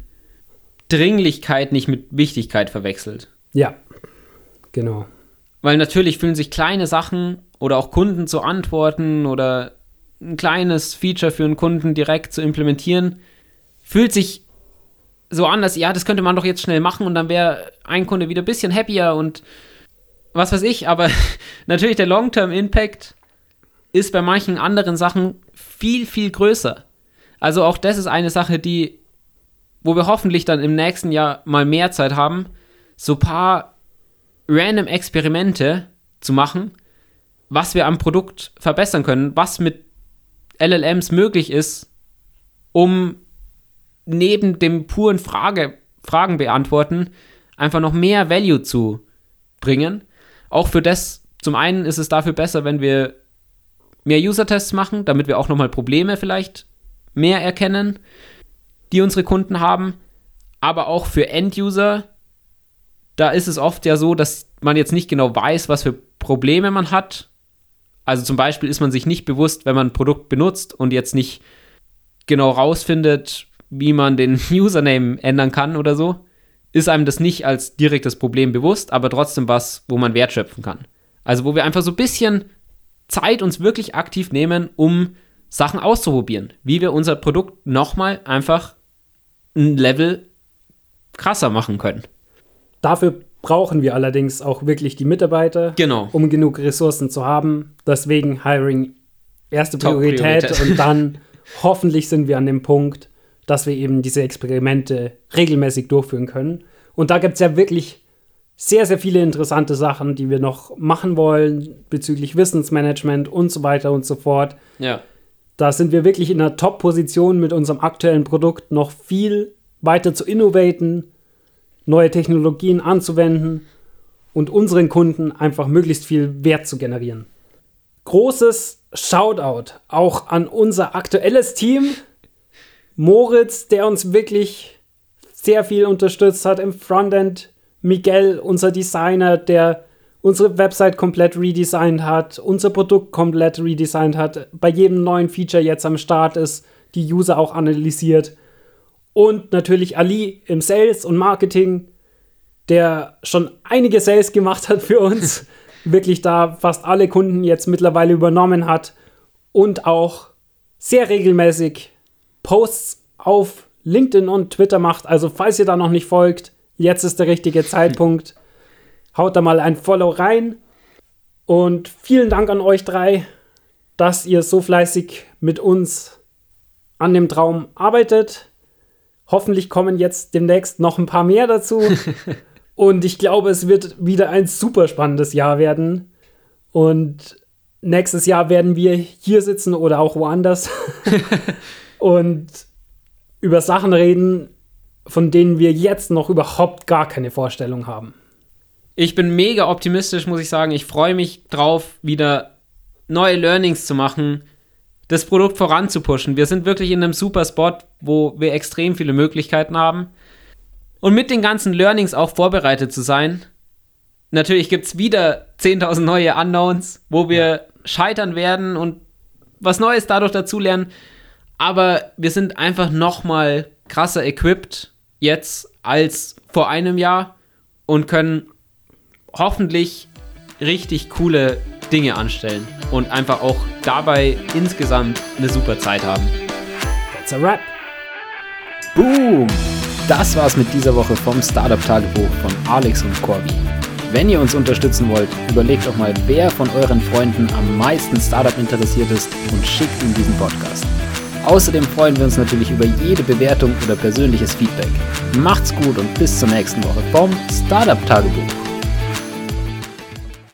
Dringlichkeit nicht mit Wichtigkeit verwechselt. Ja, genau. Weil natürlich fühlen sich kleine Sachen oder auch Kunden zu antworten oder ein kleines Feature für einen Kunden direkt zu implementieren, fühlt sich so an, dass ja, das könnte man doch jetzt schnell machen und dann wäre ein Kunde wieder ein bisschen happier und was weiß ich, aber natürlich der Long-Term-Impact ist bei manchen anderen Sachen viel, viel größer. Also auch das ist eine Sache, die, wo wir hoffentlich dann im nächsten Jahr mal mehr Zeit haben, so ein paar random Experimente zu machen, was wir am Produkt verbessern können, was mit LLMs möglich ist, um neben dem puren Frage, Fragen beantworten einfach noch mehr Value zu bringen. Auch für das, zum einen ist es dafür besser, wenn wir mehr User-Tests machen, damit wir auch nochmal Probleme vielleicht mehr erkennen, die unsere Kunden haben, aber auch für End-User, da ist es oft ja so, dass man jetzt nicht genau weiß, was für Probleme man hat. Also zum Beispiel ist man sich nicht bewusst, wenn man ein Produkt benutzt und jetzt nicht genau rausfindet, wie man den Username ändern kann oder so, ist einem das nicht als direktes Problem bewusst, aber trotzdem was, wo man Wert schöpfen kann. Also wo wir einfach so ein bisschen Zeit uns wirklich aktiv nehmen, um Sachen auszuprobieren, wie wir unser Produkt nochmal einfach ein Level krasser machen können. Dafür brauchen wir allerdings auch wirklich die Mitarbeiter, Genau. um genug Ressourcen zu haben. Deswegen Hiring erste Priorität, Top-Priorität. und dann hoffentlich sind wir an dem Punkt, dass wir eben diese Experimente regelmäßig durchführen können. Und da gibt es ja wirklich sehr, sehr viele interessante Sachen, die wir noch machen wollen bezüglich Wissensmanagement und so weiter und so fort. Ja. Da sind wir wirklich in einer Top-Position mit unserem aktuellen Produkt noch viel weiter zu innovaten, neue Technologien anzuwenden und unseren Kunden einfach möglichst viel Wert zu generieren. Großes Shoutout auch an unser aktuelles Team. Moritz, der uns wirklich sehr viel unterstützt hat im Frontend. Miguel, unser Designer, der unsere Website komplett redesigned hat, unser Produkt komplett redesigned hat, bei jedem neuen Feature jetzt am Start ist, die User auch analysiert. Und natürlich Ali im Sales und Marketing, der schon einige Sales gemacht hat für uns, wirklich da fast alle Kunden jetzt mittlerweile übernommen hat und auch sehr regelmäßig Posts auf LinkedIn und Twitter macht. Also falls ihr da noch nicht folgt, jetzt ist der richtige Zeitpunkt. Haut da mal ein Follow rein. Und vielen Dank an euch drei, dass ihr so fleißig mit uns an dem Traum arbeitet. Hoffentlich kommen jetzt demnächst noch ein paar mehr dazu. Und ich glaube, es wird wieder ein super spannendes Jahr werden. Und nächstes Jahr werden wir hier sitzen oder auch woanders und über Sachen reden, von denen wir jetzt noch überhaupt gar keine Vorstellung haben. Ich bin mega optimistisch, muss ich sagen. Ich freue mich drauf, wieder neue Learnings zu machen, das Produkt voranzupushen. Wir sind wirklich in einem super Spot, wo wir extrem viele Möglichkeiten haben. Und mit den ganzen Learnings auch vorbereitet zu sein. Natürlich gibt es wieder 10.000 neue Unknowns, wo wir scheitern werden und was Neues dadurch dazulernen. Aber wir sind einfach noch mal krasser equipped jetzt als vor einem Jahr und können hoffentlich richtig coole Dinge anstellen und einfach auch dabei insgesamt eine super Zeit haben. That's a wrap. Boom! Das war's mit dieser Woche vom Startup-Tagebuch von Alex und Corby. Wenn ihr uns unterstützen wollt, überlegt doch mal, wer von euren Freunden am meisten Startup interessiert ist und schickt ihm diesen Podcast. Außerdem freuen wir uns natürlich über jede Bewertung oder persönliches Feedback. Macht's gut und bis zur nächsten Woche vom Startup-Tagebuch.